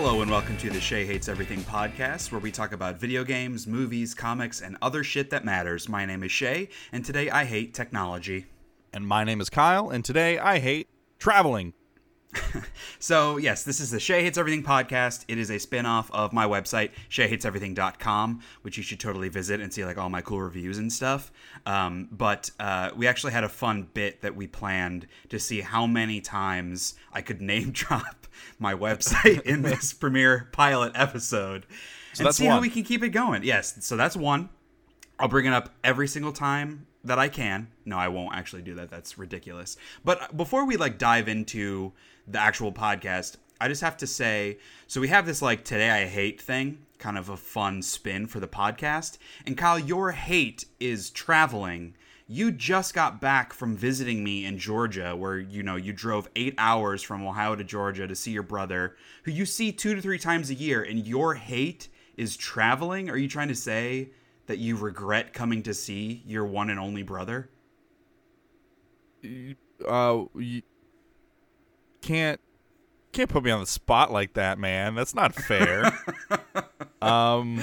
Hello and welcome to the Shea Hates Everything podcast, where we talk about video games, movies, comics, and other shit that matters. My name is Shea, and today I hate technology. And my name is Kyle, and today I hate traveling. So, yes, this is the Shea Hates Everything podcast. It is a spin off of my website, sheahateseverything.com, which you should totally visit and see like all my cool reviews and stuff. Um, but uh, we actually had a fun bit that we planned to see how many times I could name drop my website in this premiere pilot episode and that's see how we can keep it going. Yes, so that's one. I'll bring it up every single time that I can. No, I won't actually do that. That's ridiculous. But before we like dive into the actual podcast, I just have to say, so we have this like today I hate thing, kind of a fun spin for the podcast. And Kyle, your hate is traveling. You just got back from visiting me in Georgia, where you know you drove eight hours from Ohio to Georgia to see your brother, who you see two to three times a year, and your hate is traveling. Are you trying to say that you regret coming to see your one and only brother? Uh, can't can't put me on the spot like that, man. That's not fair. um.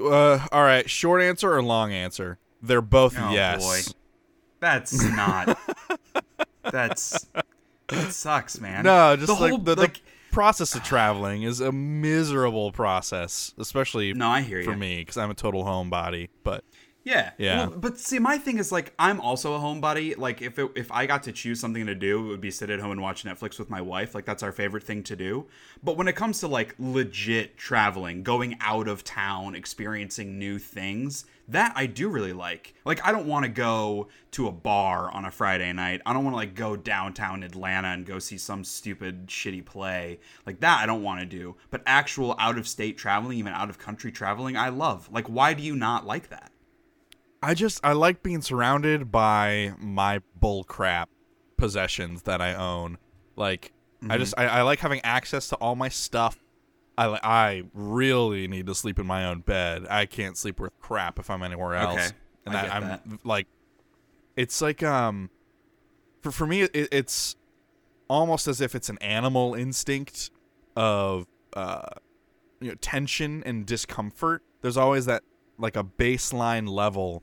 Uh, all right. Short answer or long answer? They're both Oh, yes. boy. That's not. that's that sucks, man. No, just the like whole the, the like. process of traveling is a miserable process, especially No, I hear for you. me because I'm a total homebody. But Yeah, Yeah. Well, but see, my thing is like I'm also a homebody. Like if it, if I got to choose something to do, it would be sit at home and watch Netflix with my wife. Like that's our favorite thing to do. But when it comes to like legit traveling, going out of town, experiencing new things, that I do really like. Like I don't want to go to a bar on a Friday night. I don't want to like go downtown Atlanta and go see some stupid shitty play. Like that I don't want to do. But actual out of state traveling, even out of country traveling, I love. Like why do you not like that? I just I like being surrounded by my bull crap possessions that I own. Like I just I, I like having access to all my stuff. I I really need to sleep in my own bed. I can't sleep with crap if I'm anywhere else. Okay, And I I get am that. like, it's like um, for for me it, it's almost as if it's an animal instinct of uh, you know tension and discomfort. There's always that like a baseline level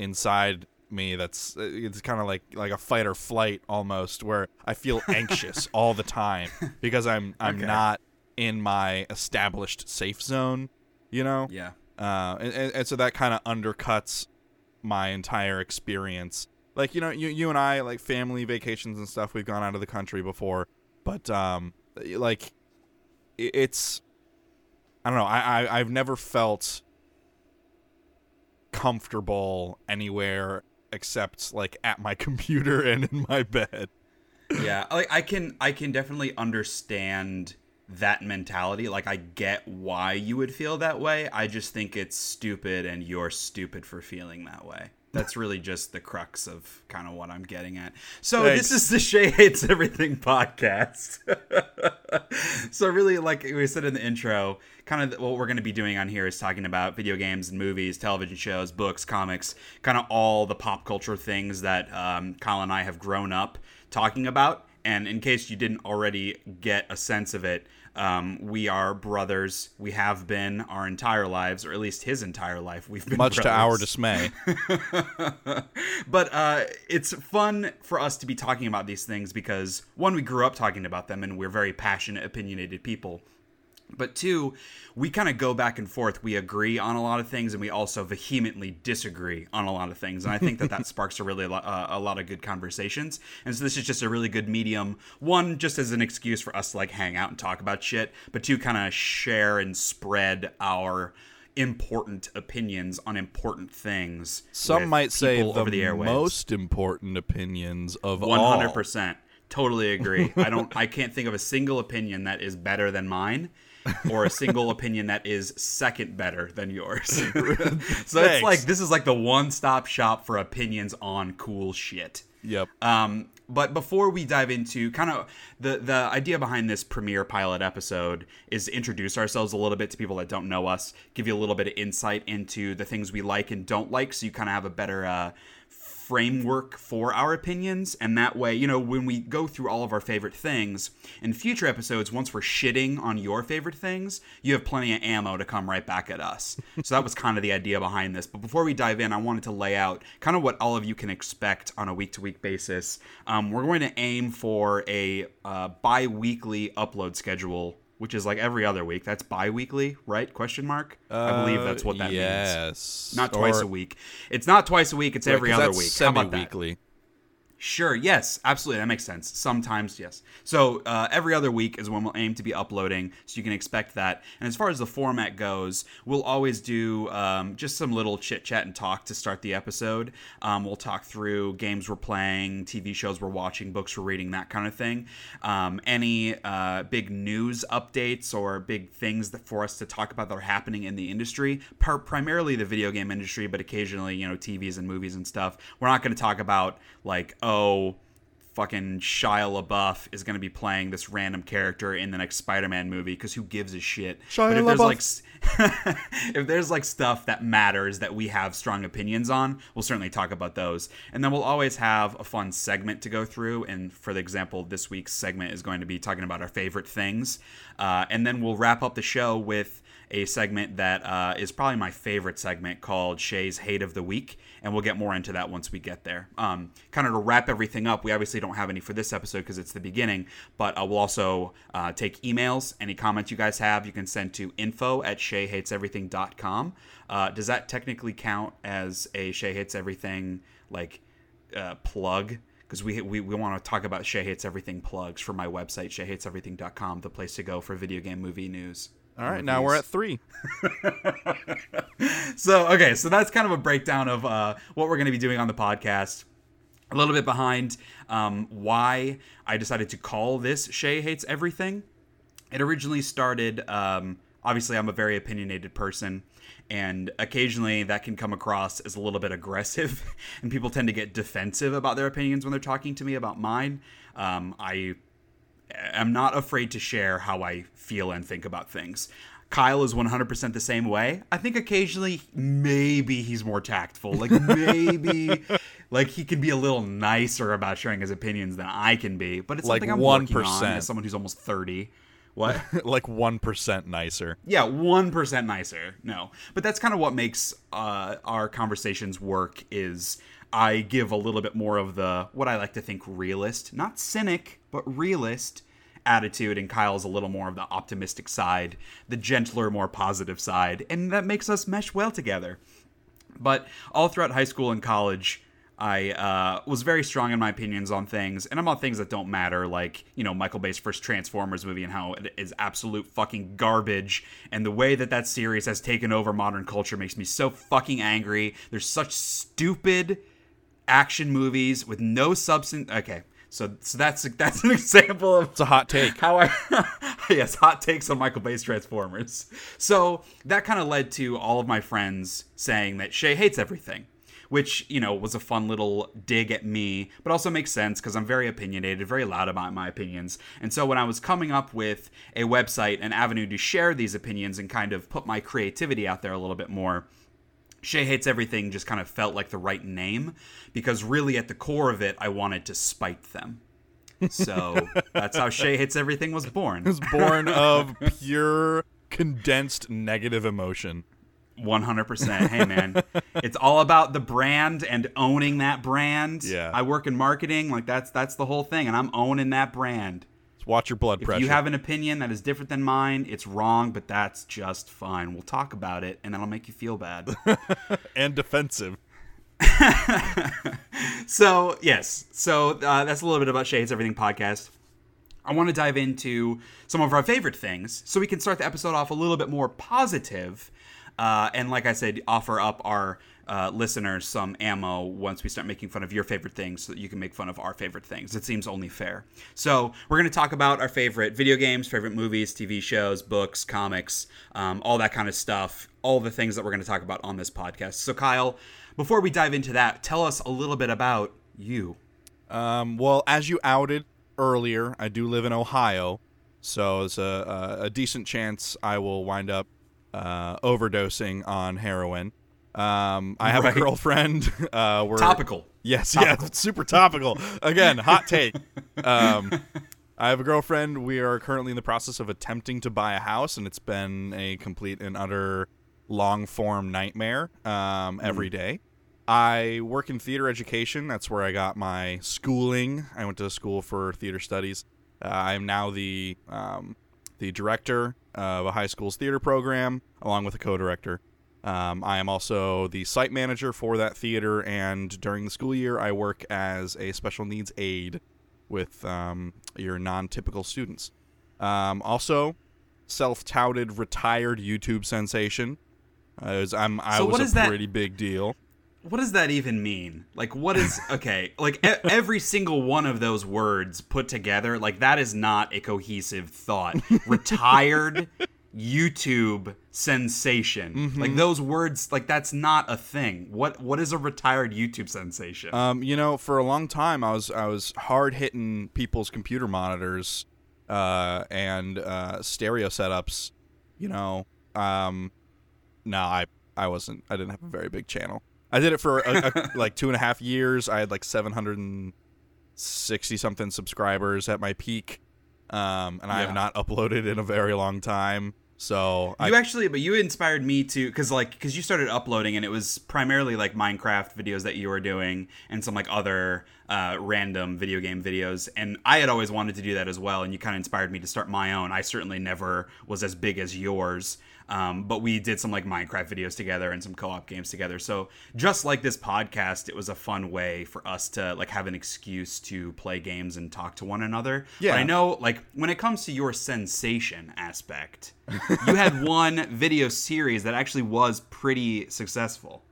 inside me that's uh, it's kind of like like a fight or flight almost where I feel anxious all the time because I'm I'm Okay. not in my established safe zone, you know? Yeah. Uh, and, and, and so that kind of undercuts my entire experience. Like you know, you you and I like family vacations and stuff. We've gone out of the country before, but um, like it's I don't know. I, I I've never felt comfortable anywhere except like at my computer and in my bed. yeah like i can i can definitely understand that mentality. Like i get why you would feel that way. I just think it's stupid and you're stupid for feeling that way that's really just the crux of kind of what i'm getting at. So this is the shea hates everything podcast. So really like we said in the intro kind of what we're going to be doing on here is talking about video games and movies television shows books comics kind of all the pop culture things that um, kyle and i have grown up talking about. And in case you didn't already get a sense of it um, we are brothers we have been our entire lives or at least his entire life we've been Much to our dismay. but uh, it's fun for us to be talking about these things because one, we grew up talking about them and we're very passionate, opinionated people. But two, we kind of go back and forth. We agree on a lot of things, and we also vehemently disagree on a lot of things. And I think that that sparks a really uh, a lot of good conversations. And so this is just a really good medium. One, just as an excuse for us to like hang out and talk about shit. But two, kind of share and spread our important opinions on important things. Some might say the, over the airwaves. most important opinions of One all. hundred percent. Totally agree. I don't. I can't think of a single opinion that is better than mine, or a single opinion that is second better than yours. so it's like this is like the one-stop shop for opinions on cool shit. Yep. Um, but before we dive into kind of the the idea behind this premiere pilot episode is to introduce ourselves a little bit to people that don't know us, give you a little bit of insight into the things we like and don't like, so you kind of have a better uh, framework for our opinions and that way you know when we go through all of our favorite things in future episodes once we're shitting on your favorite things you have plenty of ammo to come right back at us. So that was kind of the idea behind this. But before we dive in i wanted to lay out kind of what all of you can expect on a week-to-week basis. Um, we're going to aim for a uh, bi-weekly upload schedule which is like every other week. That's bi-weekly, right? Question mark. I believe that's what that Uh, yes. means. Not twice Or- a week. It's not twice a week. It's Right, every other week. How about that? Sure. Yes. Absolutely. That makes sense. Sometimes, yes. So uh, every other week is when we'll aim to be uploading, so you can expect that. And as far as the format goes, we'll always do um, just some little chit chat and talk to start the episode. Um, we'll talk through games we're playing, TV shows we're watching, books we're reading, that kind of thing. Um, any uh, big news updates or big things that for us to talk about that are happening in the industry, par- primarily the video game industry, but occasionally you know TVs and movies and stuff. We're not going to talk about like oh fucking Shia LaBeouf is going to be playing this random character in the next Spider-Man movie because who gives a shit? Shia but if there's like if there's like stuff that matters that we have strong opinions on, we'll certainly talk about those. And then we'll always have a fun segment to go through. And for the example, this week's segment is going to be talking about our favorite things. Uh, and then we'll wrap up the show with a segment that uh, is probably my favorite segment called Shea's Hate of the Week, and we'll get more into that once we get there. Um, kind of to wrap everything up, we obviously don't have any for this episode because it's the beginning, but uh, we'll also uh, take emails. Any comments you guys have, you can send to info at sheahateseverything.com. Uh, does that technically count as a Shea Hates Everything like uh, plug? Because we, we, we want to talk about Shea Hates Everything plugs for my website, sheahateseverything.com, the place to go for video game movie news. All right, now we're at three. so okay so that's kind of a breakdown of uh, what we're going to be doing on the podcast. A little bit behind um, why i decided to call this shea hates everything. It originally started um, obviously i'm a very opinionated person and occasionally that can come across as a little bit aggressive and people tend to get defensive about their opinions when they're talking to me about mine. Um, i am not afraid to share how I feel and think about things. Kyle is 100% the same way. I think occasionally maybe he's more tactful. Like maybe like he can be a little nicer about sharing his opinions than I can be, but it's Like something I'm working on as someone who's almost 30. What? like one percent nicer. Yeah, one percent nicer. No, but that's kind of what makes uh, our conversations work. Is I give a little bit more of the what I like to think realist, not cynic, but realist attitude, and Kyle's a little more of the optimistic side, the gentler, more positive side, and that makes us mesh well together. But all throughout high school and college, I uh, was very strong in my opinions on things, and I'm on things that don't matter, like you know Michael Bay's first Transformers movie and how it is absolute fucking garbage, and the way that that series has taken over modern culture makes me so fucking angry. There's such stupid action movies with no substance. Okay, so so that's that's an example of It's a hot take. how I yes, hot takes on Michael Bay's Transformers. So that kind of led to all of my friends saying that Shea hates everything, which you know was a fun little dig at me, but also makes sense because I'm very opinionated, very loud about my opinions. And so when I was coming up with a website, an avenue to share these opinions and kind of put my creativity out there a little bit more. Shea Hates Everything just kind of felt like the right name because really at the core of it, I wanted to spite them. So that's how Shea Hates Everything was born. It was born of pure condensed negative emotion. 100%. Hey, man. It's all about the brand and owning that brand. Yeah. I work in marketing. Like, that's that's the whole thing. And I'm owning that brand. Just watch your blood If pressure. If you have an opinion that is different than mine, it's wrong, but that's just fine. We'll talk about it, and that'll make you feel bad. and defensive. So yes, so uh, that's a little bit about Shea Hates Everything podcast. I want to dive into some of our favorite things, so we can start the episode off a little bit more positive, uh, and like I said, offer up our uh, listeners some ammo once we start making fun of your favorite things, so that you can make fun of our favorite things. It seems only fair. So we're going to talk about our favorite video games, favorite movies, TV shows, books, comics, um, all that kind of stuff. All the things that we're going to talk about on this podcast. So Kyle, before we dive into that, tell us a little bit about you. Um, well, as you outed earlier, I do live in Ohio, so a, a, a decent chance I will wind up uh, overdosing on heroin. Um, I have Right. a girlfriend. Uh, we're Topical. Yes, yeah, super topical. Again, hot take. Um, I have a girlfriend. We are currently in the process of attempting to buy a house, and it's been a complete and utter long form nightmare um, every day. I work in theater education. That's where I got my schooling. I went to school for theater studies. Uh, I am now the um, the director of a high school's theater program, along with a co-director. Um, I am also the site manager for that theater, and during the school year, I work as a special needs aide with um, your non-typical students. Um, also, self-touted retired YouTube sensation. Uh, as I'm, I So was a is that- pretty big deal. What does that even mean? Like, what is okay? Like e- every single one of those words put together, like that is not a cohesive thought. Retired YouTube sensation. Mm-hmm. Like those words, like that's not a thing. What what is a retired YouTube sensation? Um, you know, for a long time, I was I was hard hitting people's computer monitors, uh, and uh, stereo setups. You know, um, no, I I wasn't. I didn't have a very big channel. I did it for a, a, like two and a half years. I had like seven hundred and sixty something subscribers at my peak, um, and I have not uploaded in a very long time. So I you actually, but you inspired me to, because like, because you started uploading, and it was primarily like Minecraft videos that you were doing, and some like other uh, random video game videos. And I had always wanted to do that as well, and you kind of inspired me to start my own. I certainly never was as big as yours, um, but we did some like Minecraft videos together and some co-op games together. So just like this podcast, it was a fun way for us to like have an excuse to play games and talk to one another. Yeah. But I know, like, when it comes to your sensation aspect, you had one video series that actually was pretty successful.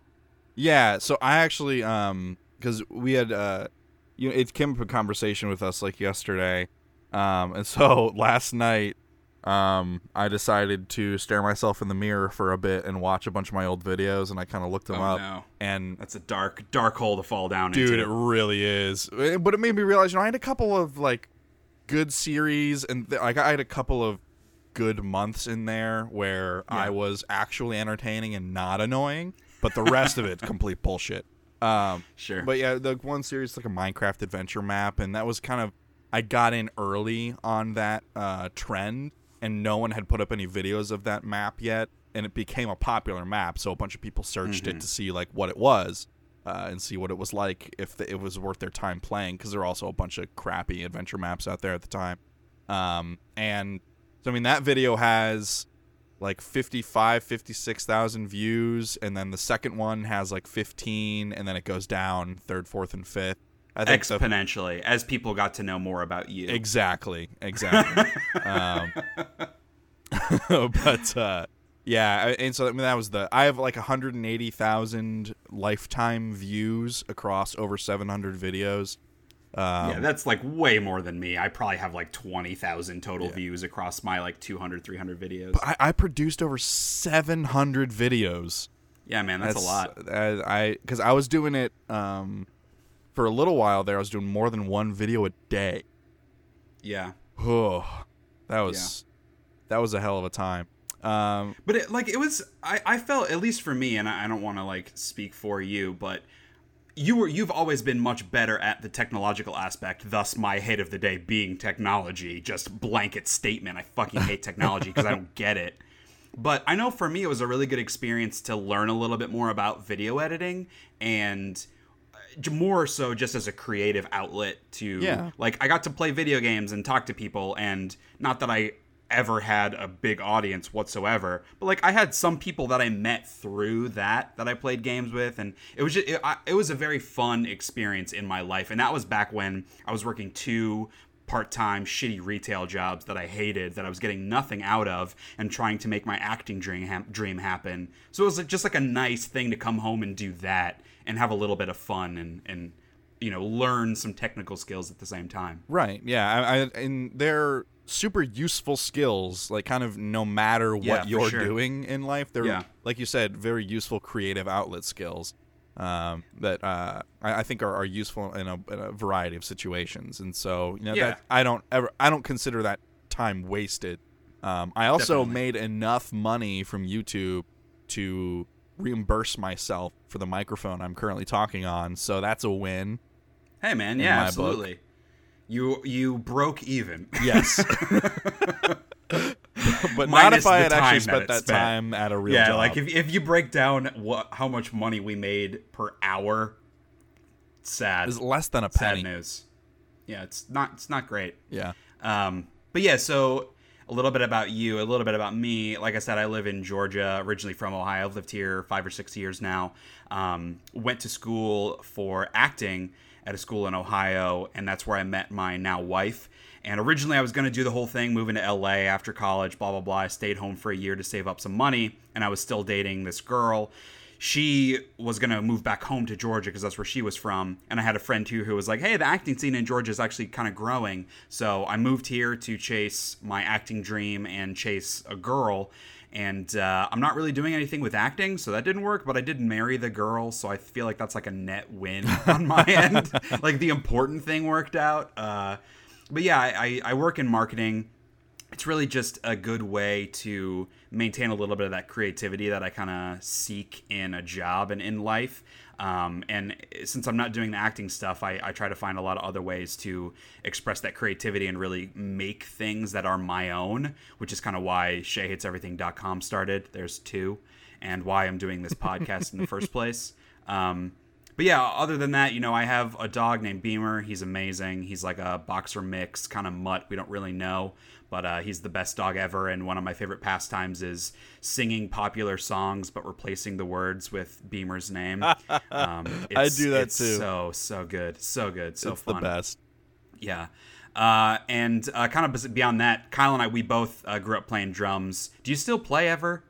Yeah, so I actually um because we had uh you know it came up a conversation with us like yesterday. Um and so last night um I decided to stare myself in the mirror for a bit and watch a bunch of my old videos and I kind of looked them Oh, up no. and That's a dark, dark hole to fall down into dude it really is. Eh, But it made me realize you know I had a couple of like good series and th- like I had a couple of good months in there where I was actually entertaining and not annoying, but the rest of it complete bullshit. Um Sure. but yeah, the one series like a Minecraft adventure map, and that was kind of I got in early on that uh, trend, and no one had put up any videos of that map yet, and it became a popular map. So a bunch of people searched Mm-hmm. it to see like what it was, uh, and see what it was like if the, it was worth their time playing, because there were also a bunch of crappy adventure maps out there at the time. Um, and so I mean that video has like 55 56,000 views and then the second one has like 15 and then it goes down third fourth and fifth I think the- Exponentially, as people got to know more about you. exactly exactly um but uh yeah and so I mean that was the I have like 180,000 lifetime views across over 700 videos um, yeah, that's like way more than me. I probably have like 20,000 total views across my like 200, 300 videos. I, I produced over 700 videos yeah, man, that's, a lot. uh, I because I was doing it um for a little while there. I was doing more than one video a day. Yeah. Oh, that was that was a hell of a time. Um, But it, like it was, I, I felt at least for me, and I, I don't want to like speak for you, but you were you've always been much better at the technological aspect. Thus, my hate of the day being technology. Just blanket statement. I fucking hate technology because I don't get it. But I know for me, it was a really good experience to learn a little bit more about video editing and more so just as a creative outlet to Yeah. like I got to play video games and talk to people and not that I ever had a big audience whatsoever but like I had some people that I met through that that I played games with and it was just it, I, it was a very fun experience in my life and that was back when I was working two part-time shitty retail jobs that I hated that I was getting nothing out of and trying to make my acting dream ha- dream happen so it was like, just like a nice thing to come home and do that and have a little bit of fun and and you know learn some technical skills at the same time right? Yeah, I, I and they're super useful skills. Like kind of no matter what Yeah, you're sure. doing in life, they're Yeah. like you said, very useful creative outlet skills. Um, that uh, I, I think are, are useful in a, in a variety of situations, and so you know Yeah. that I don't ever I don't consider that time wasted. Um, I also Definitely. made enough money from YouTube to reimburse myself for the microphone I'm currently talking on, so that's a win. Hey man, yeah, my book. absolutely. You you broke even. Yes. but not Minus if I had actually that spent it that spent. time at a real yeah, job. like if if you break down what how much money we made per hour, sad. it's less than a sad penny. news. Yeah, it's not it's not great. Yeah. Um, but yeah, so a little bit about you, a little bit about me. Like I said, I live in Georgia, originally from Ohio. I've lived here five or six years now. Um, went to school for acting at a school in Ohio, and that's where I met my now wife. And originally, I was going to do the whole thing, moving to LA after college, blah, blah, blah. I stayed home for a year to save up some money, and I was still dating this girl she was going to move back home to Georgia because that's where she was from. And I had a friend too who was like, hey, the acting scene in Georgia is actually kind of growing. So I moved here to chase my acting dream and chase a girl. And uh, I'm not really doing anything with acting, so that didn't work, but I did marry the girl. So I feel like that's like a net win on my end. like the important thing worked out. Uh, but yeah, I, I, I work in marketing it's really just a good way to maintain a little bit of that creativity that I kind of seek in a job and in life. Um, and since I'm not doing the acting stuff, I, I try to find a lot of other ways to express that creativity and really make things that are my own, which is kind of why SheaHatesEverything.com started. There's two, and why I'm doing this podcast in the first place. Um, but yeah, other than that, you know, I have a dog named Beamer. He's amazing. He's like a boxer mix, kind of mutt. We don't really know, but uh, he's the best dog ever. And one of my favorite pastimes is singing popular songs, but replacing the words with Beamer's name. Um, I do that it's too. So so good, so good, so it's fun. the best. Yeah. Uh, and uh, kind of beyond that, Kyle and I, we both uh, grew up playing drums. Do you still play ever?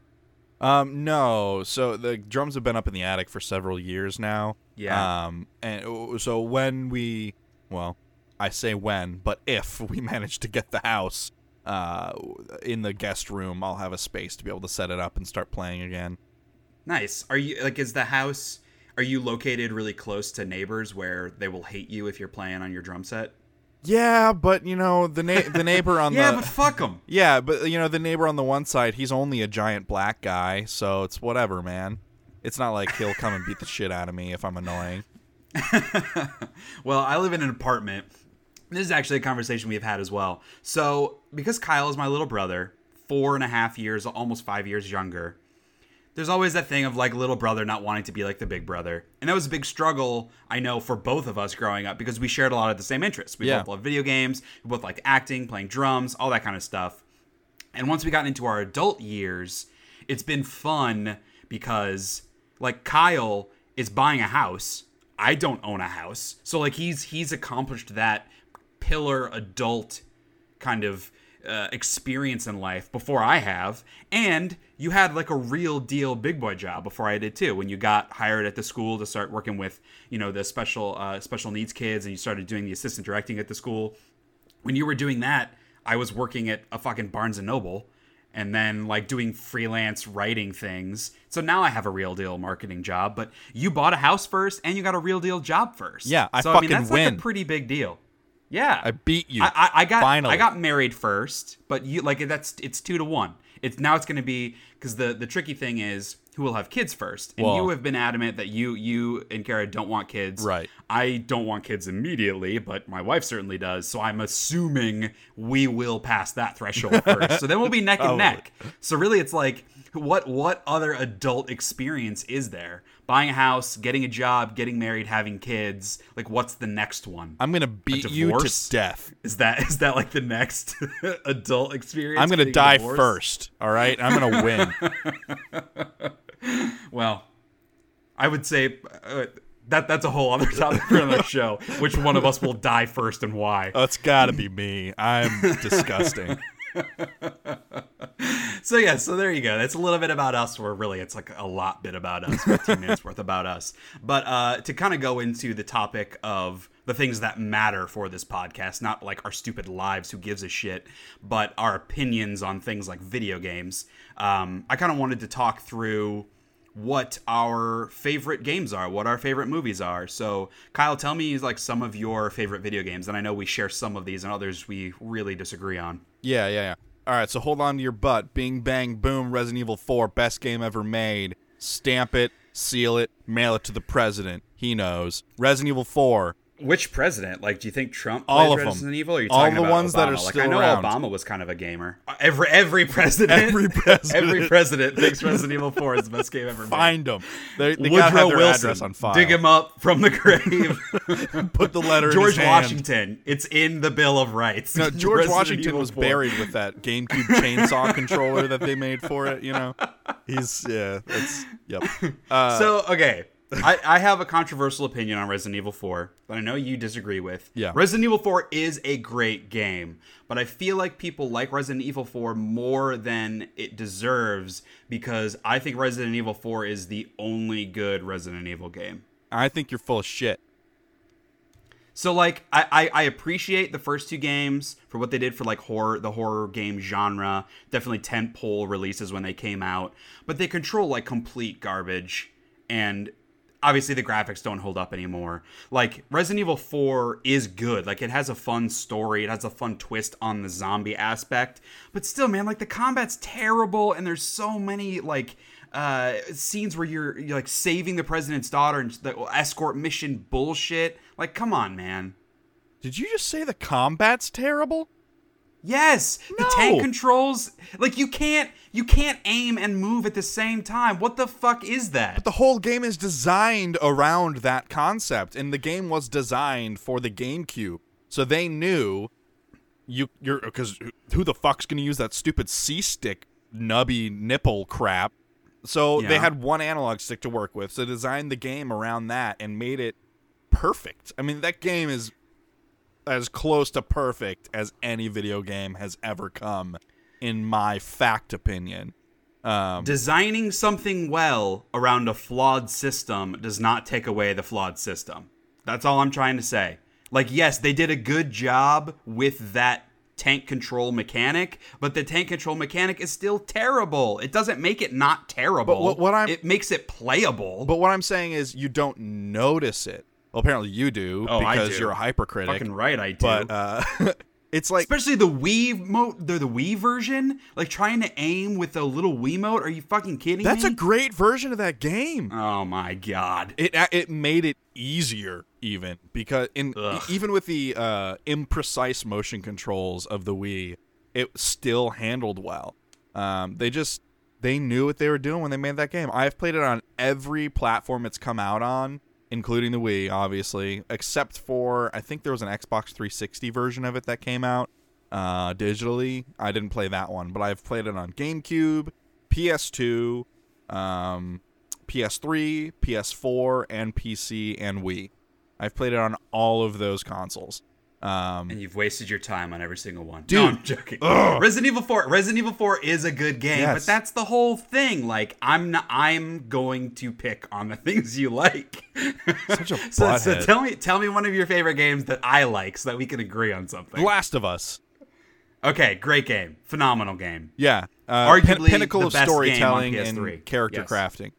Um, no. So the drums have been up in the attic for several years now. Yeah. Um, and uh, so when we, well, I say when, but if we manage to get the house, uh, in the guest room, I'll have a space to be able to set it up and start playing again. Nice. Are you like is the house are you located really close to neighbors where they will hate you if you're playing on your drum set? Yeah, but you know the na- the neighbor on yeah, the but fuck them. yeah, but you know the neighbor on the one side, he's only a giant black guy, so it's whatever, man. It's not like he'll come and beat the shit out of me if I'm annoying. well, I live in an apartment. This is actually a conversation we've had as well. So, because Kyle is my little brother, four and a half years, almost five years younger, there's always that thing of like little brother not wanting to be like the big brother. And that was a big struggle, I know, for both of us growing up because we shared a lot of the same interests. We Yeah. both love video games, we both like acting, playing drums, all that kind of stuff. And once we got into our adult years, it's been fun because like Kyle is buying a house. I don't own a house. So like he's he's accomplished that pillar adult kind of uh, experience in life before I have. And you had like a real deal big boy job before I did too. When you got hired at the school to start working with, you know, the special uh, special needs kids and you started doing the assistant directing at the school. When you were doing that, I was working at a fucking Barnes and Noble and then like doing freelance writing things. So now I have a real deal marketing job, but you bought a house first and you got a real deal job first. Yeah, I so, I mean, fucking that's like win. a pretty big deal. Yeah. I beat you. I, I, I got Finally. I got married first, but you like that's it's two to one. It's now it's going to be because the the tricky thing is who will have kids first, and Well- you have been adamant that you you and Kara don't want kids. Right. I don't want kids immediately, but my wife certainly does. So I'm assuming we will pass that threshold first. so then we'll be neck and neck. So really, it's like what what other adult experience is there? Buying a house, getting a job, getting married, having kids. Like, what's the next one? I'm gonna beat you to death. Is that is that like the next adult experience? I'm gonna die first. All right, I'm gonna win. Well, I would say uh, that that's a whole other topic for another show. Which one of us will die first and why? Oh, it's gotta be me. I'm disgusting. So yeah, so there you go. That's a little bit about us. Where really, it's like a lot bit about us. Fifteen minutes worth about us. But uh, to kind of go into the topic of the things that matter for this podcast, not like our stupid lives, who gives a shit, but our opinions on things like video games. Um, I kind of wanted to talk through what our favorite games are, what our favorite movies are. So, Kyle, tell me like some of your favorite video games, and I know we share some of these, and others we really disagree on. Yeah, yeah, yeah. All right, so hold on to your butt. Bing, bang, boom. Resident Evil 4, best game ever made. stamp it, seal it, mail it to the president. He knows. Resident Evil 4. Which president? Like, do you think Trump All plays of them. Resident Evil? Or are you All talking the about ones that Obama? are like, still I know around. Obama was kind of a gamer. Every every president, Every president. every president thinks Resident Evil Four is the best game ever made. Find them. They, they Woodrow their Wilson, address on file. dig him up from the grave. Put the letter in George his hand. Washington. It's in the Bill of Rights. No, George Resident Washington Evil was 4. buried with that GameCube chainsaw controller that they made for it. You know, he's yeah. It's yep. Uh, so okay, I, I have a controversial opinion on Resident Evil 4 that I know you disagree with. Yeah. Resident Evil 4 is a great game, but I feel like people like Resident Evil 4 more than it deserves because I think Resident Evil 4 is the only good Resident Evil game. I think you're full of shit. So like I, I, I appreciate the first two games for what they did for like horror the horror game genre. Definitely tent pole releases when they came out. But they control like complete garbage. And obviously the graphics don't hold up anymore. Like Resident Evil 4 is good. Like it has a fun story. It has a fun twist on the zombie aspect. But still, man, like the combat's terrible and there's so many like uh scenes where you're, you're like saving the president's daughter and the escort mission bullshit. Like come on, man. Did you just say the combat's terrible? Yes, the tank controls like you can't you can't aim and move at the same time. What the fuck is that? But the whole game is designed around that concept, and the game was designed for the GameCube, so they knew you you're because who the fuck's gonna use that stupid C stick nubby nipple crap? So they had one analog stick to work with, so designed the game around that and made it perfect. I mean, that game is as close to perfect as any video game has ever come, in my fact opinion. Um, Designing something well around a flawed system does not take away the flawed system. That's all I'm trying to say. Like yes, they did a good job with that tank control mechanic, but the tank control mechanic is still terrible. It doesn't make it not terrible. But what- what I'm- it makes it playable. But what I'm saying is, you don't notice it. Well, apparently you do Oh, because do. you're a hypercritic. Fucking right, I do. But uh, it's like Especially the Wii mo the, the Wii version, like trying to aim with a little Wiimote. Are you fucking kidding that's me? a great version of that game. oh my god. It uh, it made it easier even because in Ugh. even with the uh, imprecise motion controls of the Wii, it still handled well. Um, they just they knew what they were doing when they made that game. I've played it on every platform it's come out on, including the Wii, obviously, except for I think there was an Xbox 360 version of it that came out uh, digitally. I didn't play that one, but I've played it on GameCube, PS2, um, PS3, PS4, and PC and Wii. I've played it on all of those consoles. Um, And you've wasted your time on every single one. Dude. No, I'm joking. Resident Evil 4. Resident Evil 4 is a good game, Yes. but that's the whole thing. Like, I'm not, I'm going to pick on the things you like. Such a so, so tell me, tell me one of your favorite games that I like, so that we can agree on something. Last of Us. Okay, great game, phenomenal game. Yeah. Uh, Arguably pin- pinnacle the of best game on storytelling PS3. and character Yes. crafting.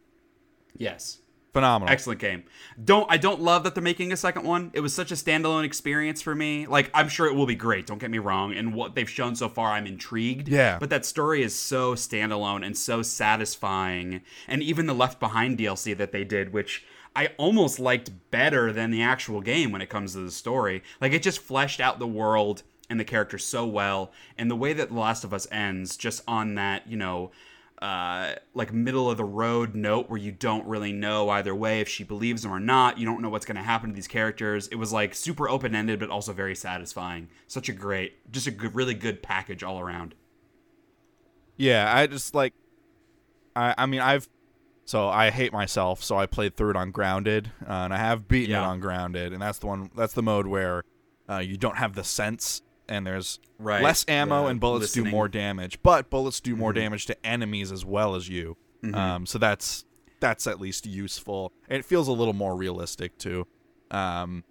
Yes. Phenomenal. Excellent game. Don't I don't love that they're making a second one. It was such a standalone experience for me. Like I'm sure it will be great. Don't get me wrong. And what they've shown so far, I'm intrigued. Yeah. But that story is so standalone and so satisfying. And even the Left Behind DLC that they did, which I almost liked better than the actual game when it comes to the story. Like it just fleshed out the world and the characters so well. And the way that The Last of Us ends, just on that, you know, uh, like middle of the road note where you don't really know either way if she believes him or not. You don't know what's going to happen to these characters. It was like super open ended, but also very satisfying. Such a great, just a good, really good package all around. Yeah, I just like I I mean I've so I hate myself, so I played through it on Grounded, uh, and I have beaten Yeah. it on Grounded, and that's the one that's the mode where uh, you don't have the sense and there's Right, less ammo and bullets do more damage, but bullets do more Mhm. damage to enemies as well as you. Mhm. Um, so that's that's at least useful. And it feels a little more realistic too. Um,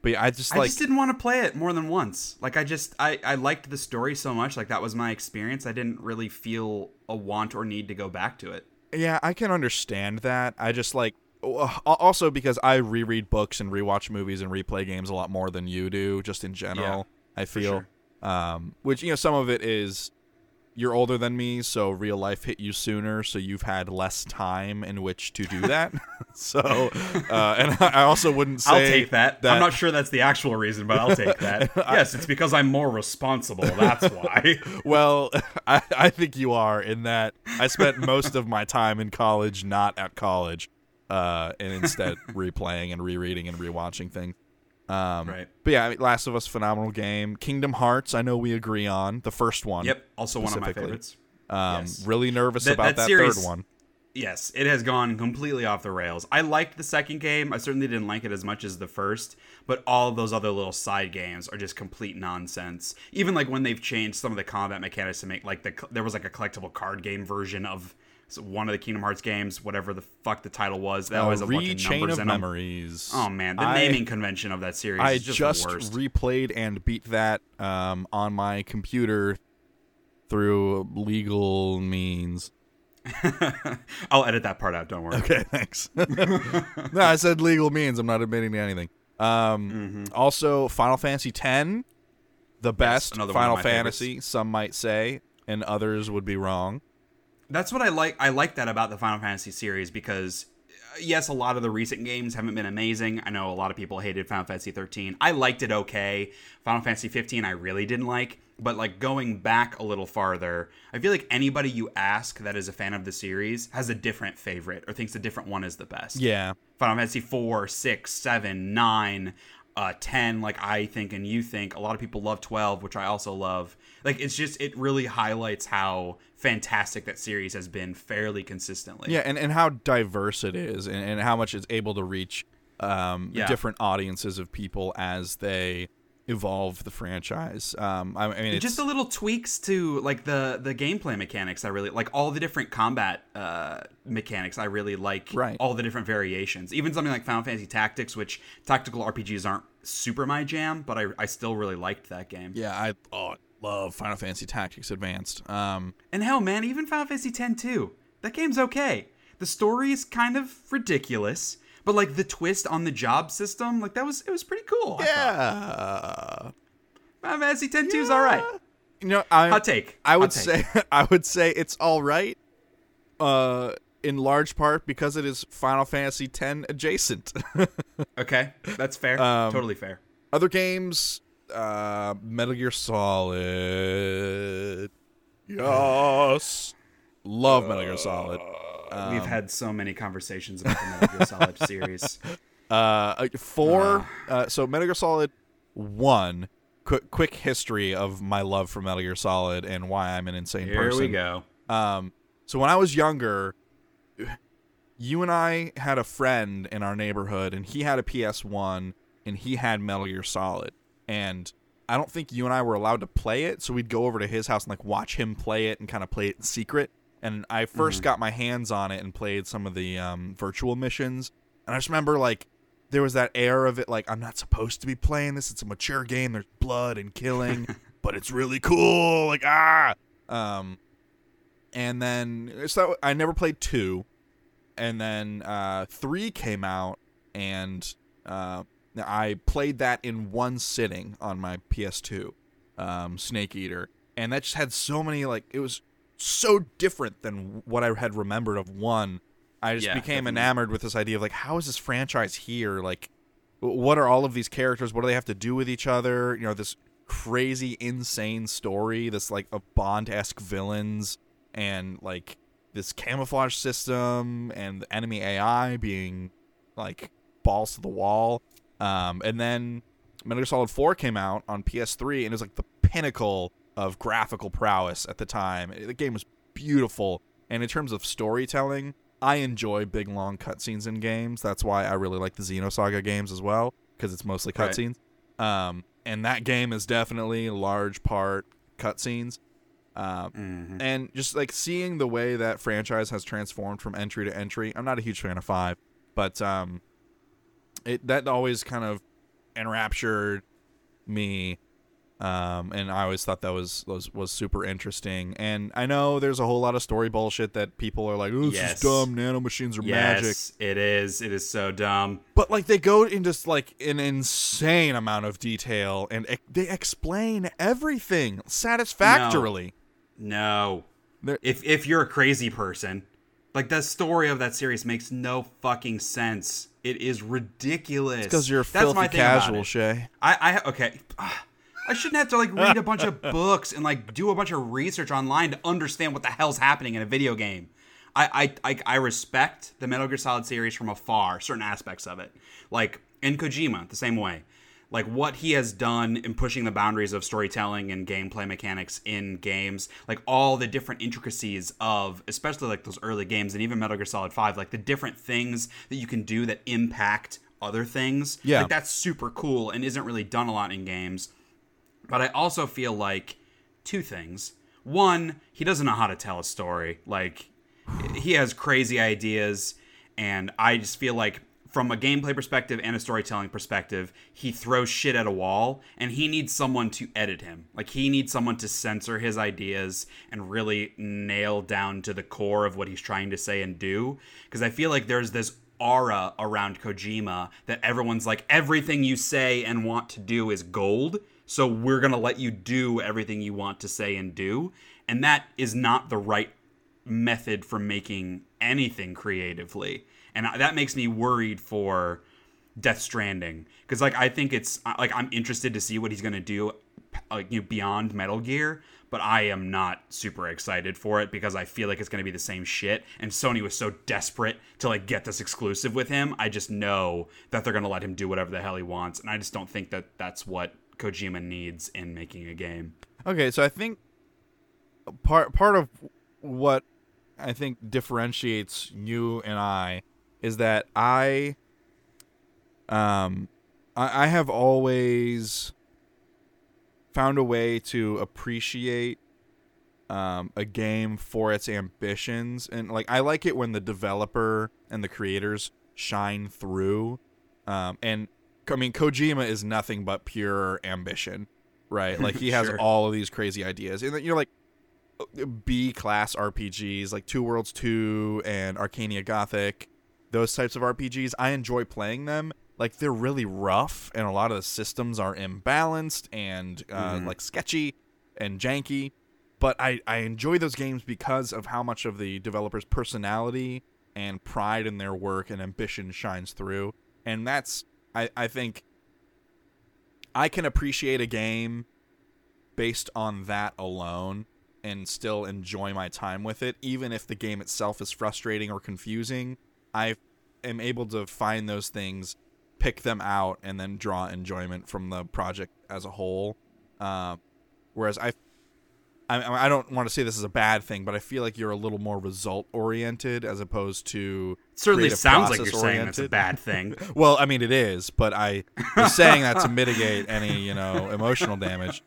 but yeah, I just I like just didn't want to play it more than once. Like I just, I, I liked the story so much. Like that was my experience. I didn't really feel a want or need to go back to it. Yeah, I can understand that. I just like uh, also because I reread books and rewatch movies and replay games a lot more than you do, just in general. I feel, sure. um, which you know, some of it is you're older than me, so real life hit you sooner, so you've had less time in which to do that. so, uh, and I also wouldn't say I'll take that. I'm not sure that's the actual reason, but I'll take that. yes, it's because I'm more responsible. That's why. well, I, I think you are in that I spent most of my time in college not at college, uh, and instead replaying and rereading and rewatching things. Um, Right. But yeah, I mean, Last of Us, phenomenal game. Kingdom Hearts, I know we agree on the first one. Yep. Also one of my favorites. Um, Yes. Really nervous That- about that that, series- third one. Yes, it has gone completely off the rails. I liked the second game. I certainly didn't like it as much as the first, but all of those other little side games are just complete nonsense. Even like when they've changed some of the combat mechanics to make like the there was like a collectible card game version of one of the Kingdom Hearts games, whatever the fuck the title was. That Uh, always a bunch of Rechain numbers of. Memories. Oh man, the I- naming convention of that series I is just, just, the worst. replayed and beat that um, on my computer through legal means. I'll edit that part out. Don't worry. Okay, thanks. no, I said legal means. I'm not admitting to anything. Um, Mm-hmm. Also, Final Fantasy X, the best of Final Fantasy, some might say, and others would be wrong. That's what I like. I like that about the Final Fantasy series because, uh, yes, a lot of the recent games haven't been amazing. I know a lot of people hated Final Fantasy 13. I liked it okay. Final Fantasy 15, I really didn't like. But like going back a little farther, I feel like anybody you ask that is a fan of the series has a different favorite or thinks a different one is the best. Yeah, Final Fantasy 4, 6, 7, 9, uh, 10, like I think and you think. A lot of people love 12, which I also love. Like, it's just, it really highlights how fantastic that series has been fairly consistently. yeah, and, and how diverse it is, and, and how much it's able to reach um, Yeah. different audiences of people as they evolve the franchise. Um, I, I mean, it's, just the little tweaks to like the the gameplay mechanics i really like all the different combat uh mechanics i really like Right. all the different variations even something like final fantasy tactics which tactical rpgs aren't super my jam but i, I still really liked that game yeah, I oh, I love Final Fantasy Tactics Advanced. Um, And hell, man, even Final Fantasy X too. That game's okay. The story is kind of ridiculous, but like the twist on the job system, like that was it was pretty cool. Yeah. Final Fantasy X 2 is all right. You know, I Hot take. I would take. say I would say it's all right. Uh, in large part because it is Final Fantasy X adjacent. Okay, that's fair. Um, totally fair. Other games, uh, Metal Gear Solid. Yes, love Metal Gear Solid. We've had so many conversations about the Metal Gear Solid series. Uh, four. Uh, so Metal Gear Solid one. Quick, quick history of my love for Metal Gear Solid and why I'm an insane Here person. Here we go. Um, so when I was younger, you and I had a friend in our neighborhood, and he had a PS1, and he had Metal Gear Solid, and I don't think you and I were allowed to play it, so we'd go over to his house and like watch him play it and kind of play it in secret. And I 1st got my hands on it and played some of the um, virtual missions, and I just remember like there was that air of it like I'm not supposed to be playing this. It's a mature game. There's blood and killing, but it's really cool. Like ah. Um, and then so I never played two, and then uh, three came out, and uh, I played that in one sitting on my PS2, um, Snake Eater, and that just had so many like it was so different than what I had remembered of one. I just Yeah, became definitely. enamored with this idea of like how is this franchise here? Like, what are all of these characters? What do they have to do with each other? You know, this crazy, insane story. This like a Bond esque villains and like this camouflage system and the enemy AI being like balls to the wall. Um, and then Metal Gear Solid 4 came out on PS3 and it was like the pinnacle of graphical prowess at the time. The game was beautiful. And in terms of storytelling, I enjoy big long cutscenes in games. That's why I really like the Xenosaga games as well, because it's mostly Right. cutscenes. Um, and that game is definitely a large part cutscenes. Um, Mhm. and just like seeing the way that franchise has transformed from entry to entry. I'm not a huge fan of five, but um, it that always kind of enraptured me. Um, and I always thought that was, was was super interesting. And I know there's a whole lot of story bullshit that people are like, "Oh, this Yes. is dumb. Nanomachines are magic." It is. It is so dumb. But like they go into like an insane amount of detail, and ex- they explain everything satisfactorily. No. There- If if you're a crazy person, like the story of that series makes no fucking sense. It is ridiculous. Because you're a That's my filthy thing casual. Shea. I, I okay. I shouldn't have to like read a bunch of books and like do a bunch of research online to understand what the hell's happening in a video game. I I, I, I respect the Metal Gear Solid series from afar, certain aspects of it. Like in Kojima, the same way. Like what he has done in pushing the boundaries of storytelling and gameplay mechanics in games, like all the different intricacies of, especially like those early games and even Metal Gear Solid 5, like the different things that you can do that impact other things. Yeah. Like that's super cool and isn't really done a lot in games. But I also feel like two things. One, he doesn't know how to tell a story. Like he has crazy ideas and I just feel like from a gameplay perspective and a storytelling perspective, he throws shit at a wall and he needs someone to edit him. Like he needs someone to censor his ideas and really nail down to the core of what he's trying to say and do because I feel like there's this aura around Kojima that everyone's like everything you say and want to do is gold. So we're going to let you do everything you want to say and do. And that is not the right method for making anything creatively. And that makes me worried for Death Stranding because like I think it's like I'm interested to see what he's to do like you know, beyond Metal Gear, but I am not super excited for it because I feel like it's going to be the same shit and Sony was so desperate to like get this exclusive with him. I just know that they're going to let him do whatever the hell he wants and I just don't think that that's what Kojima needs in making a game. Okay, so I think part part of what I think differentiates you and I is that I um I, I have always found a way to appreciate um, a game for its ambitions. And like I like it when the developer and the creators shine through um, and I mean Kojima is nothing but pure ambition right? Like he has Sure. all of these crazy ideas. And you're like B class RPGs like Two Worlds 2 and Arcania Gothic, those types of RPGs, I enjoy playing them. Like they're really rough and a lot of the systems are imbalanced and uh, Mhm. like sketchy and janky. But I, I enjoy those games because of how much of the developer's personality and pride in their work and ambition shines through. And that's I, I think I can appreciate a game based on that alone and still enjoy my time with it even if the game itself is frustrating or confusing i am able to find those things pick them out and then draw enjoyment from the project as a whole. Um, whereas I, I i don't want to say this is a bad thing but i feel like you're a little more result oriented as opposed to certainly creative sounds like you're process saying that's a bad thing. well i mean it is but i was saying that to mitigate any you know emotional damage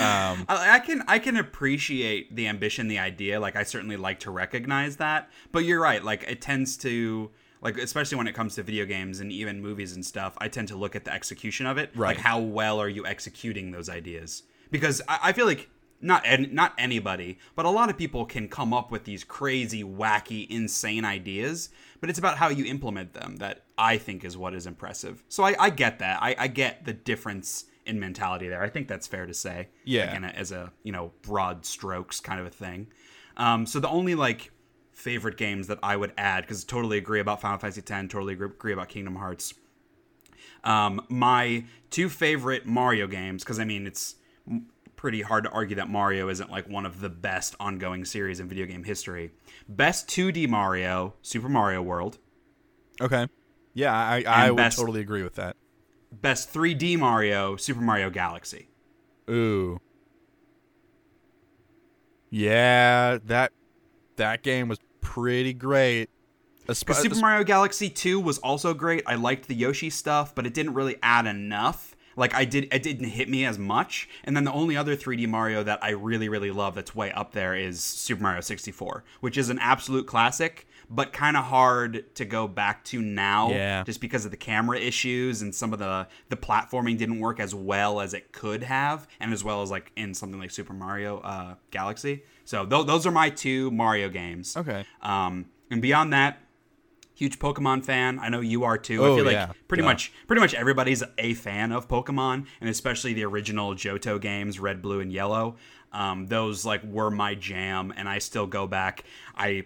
um, I, I can I can appreciate the ambition, the idea. Like I certainly like to recognize that. But you're right. Like it tends to like especially when it comes to video games and even movies and stuff. I tend to look at the execution of it. Right. Like how well are you executing those ideas? Because I, I feel like not an- not anybody, but a lot of people can come up with these crazy, wacky, insane ideas. But it's about how you implement them that I think is what is impressive. So I, I get that. I, I get the difference in mentality there. I think that's fair to say. Yeah. Like in a, as a you know broad strokes kind of a thing. Um, so the only like favorite games that I would add because totally agree about Final Fantasy X, totally agree, about Kingdom Hearts. Um, my two favorite Mario games because I mean it's pretty hard to argue that Mario isn't like one of the best ongoing series in video game history. Best 2D Mario, Super Mario World. Okay. Yeah, I, I would best- totally agree with that. Best 3D Mario, Super Mario Galaxy. Ooh. Yeah, that that game was pretty great. Espe- Super Mario Galaxy 2 was also great. I liked the Yoshi stuff, but it didn't really add enough. Like I did it didn't hit me as much. And then the only other 3D Mario that I really really love that's way up there is Super Mario 64, which is an absolute classic, but kind of hard to go back to now Yeah. just because of the camera issues and some of the the platforming didn't work as well as it could have and as well as like in something like Super Mario uh, Galaxy. So th- those are my two Mario games. Okay. Um, and beyond that, huge Pokemon fan. I know you are too. I Oh, feel like yeah. pretty Yeah. much pretty much everybody's a fan of Pokemon, and especially the original Johto games, Red, Blue, and Yellow. Um, those like were my jam, and I still go back. I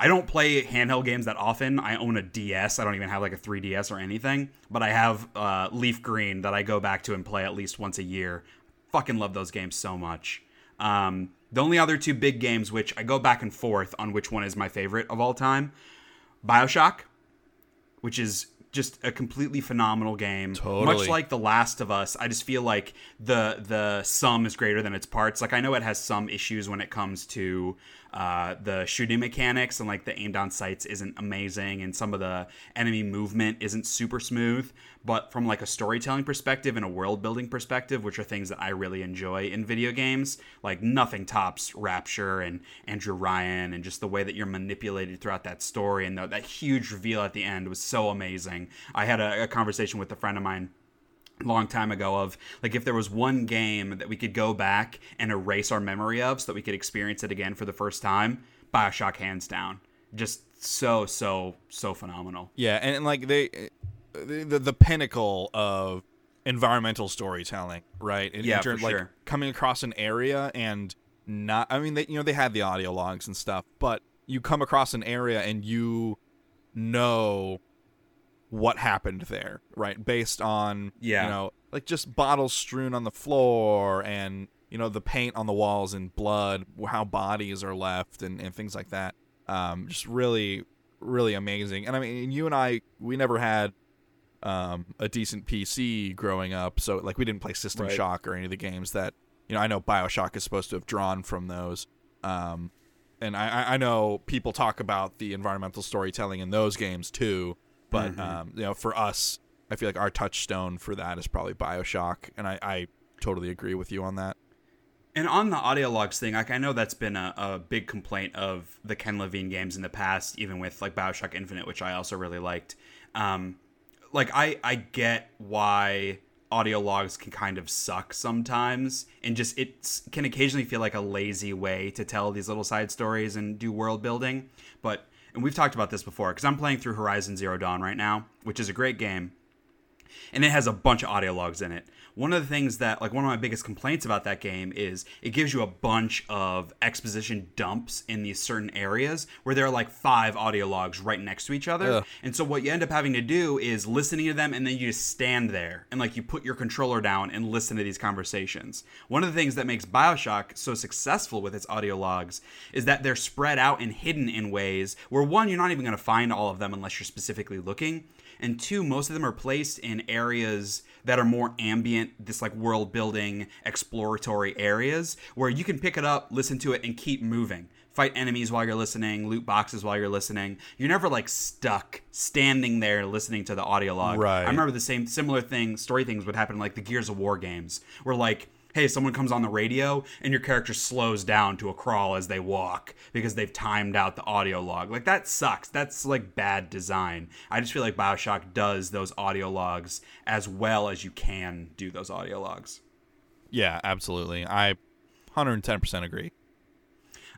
I don't play handheld games that often. I own a DS. I don't even have like a 3DS or anything, but I have uh, Leaf Green that I go back to and play at least once a year. Fucking love those games so much. Um, the only other two big games, which I go back and forth on which one is my favorite of all time, Bioshock, which is just a completely phenomenal game. Totally. Much like The Last of Us, I just feel like the the sum is greater than its parts. Like I know it has some issues when it comes to uh, the shooting mechanics and like the aim down sights isn't amazing and some of the enemy movement isn't super smooth. But from like a storytelling perspective and a world building perspective, which are things that I really enjoy in video games, like nothing tops Rapture and Andrew Ryan and just the way that you're manipulated throughout that story and the, that huge reveal at the end was so amazing. I had a, a conversation with a friend of mine long time ago of like if there was one game that we could go back and erase our memory of so that we could experience it again for the first time, Bioshock hands down. Just so so so phenomenal. Yeah, and, and, like they, the, the the pinnacle of environmental storytelling, right? In, in Yeah, for terms- like sure. coming across an area and not. I mean, they you know they had the audio logs and stuff, but you come across an area and you know what happened there, right? Based on Yeah. you know like just bottles strewn on the floor and you know the paint on the walls and blood, how bodies are left and, and things like that. Um, just really, really amazing. And I mean, you and I, we never had um, a decent PC growing up, so like we didn't play System Right. Shock or any of the games that you know. I know Bioshock is supposed to have drawn from those. Um, and I, I- I know people talk about the environmental storytelling in those games too, but Mm-hmm. um, you know, for us, I feel like our touchstone for that is probably Bioshock, and I, I totally agree with you on that. And on the audio logs thing, like I know that's been a, a big complaint of the Ken Levine games in the past, even with like Bioshock Infinite, which I also really liked. Um, like I I get why audio logs can kind of suck sometimes, and just it can occasionally feel like a lazy way to tell these little side stories and do world building. But and we've talked about this before because I'm playing through Horizon Zero Dawn right now, which is a great game and it has a bunch of audio logs in it. One of the things that, like, one of my biggest complaints about that game is it gives you a bunch of exposition dumps in these certain areas where there are like five audio logs right next to each other. Ugh. And so, what you end up having to do is listening to them and then you just stand there and, like, you put your controller down and listen to these conversations. One of the things that makes Bioshock so successful with its audio logs is that they're spread out and hidden in ways where, one, you're not even going to find all of them unless you're specifically looking and two most of them are placed in areas that are more ambient this like world building exploratory areas where you can pick it up listen to it and keep moving. Fight enemies while you're listening loot boxes while you're listening. You're never like stuck standing there listening to the audio log. Right. i remember the same similar thing story things would happen in like the gears of war games where like hey someone comes on the radio and your character slows down to a crawl as they walk because they've timed out the audio log like that sucks that's like bad design i just feel like bioshock does those audio logs as well as you can do those audio logs Yeah, absolutely. I 110% agree.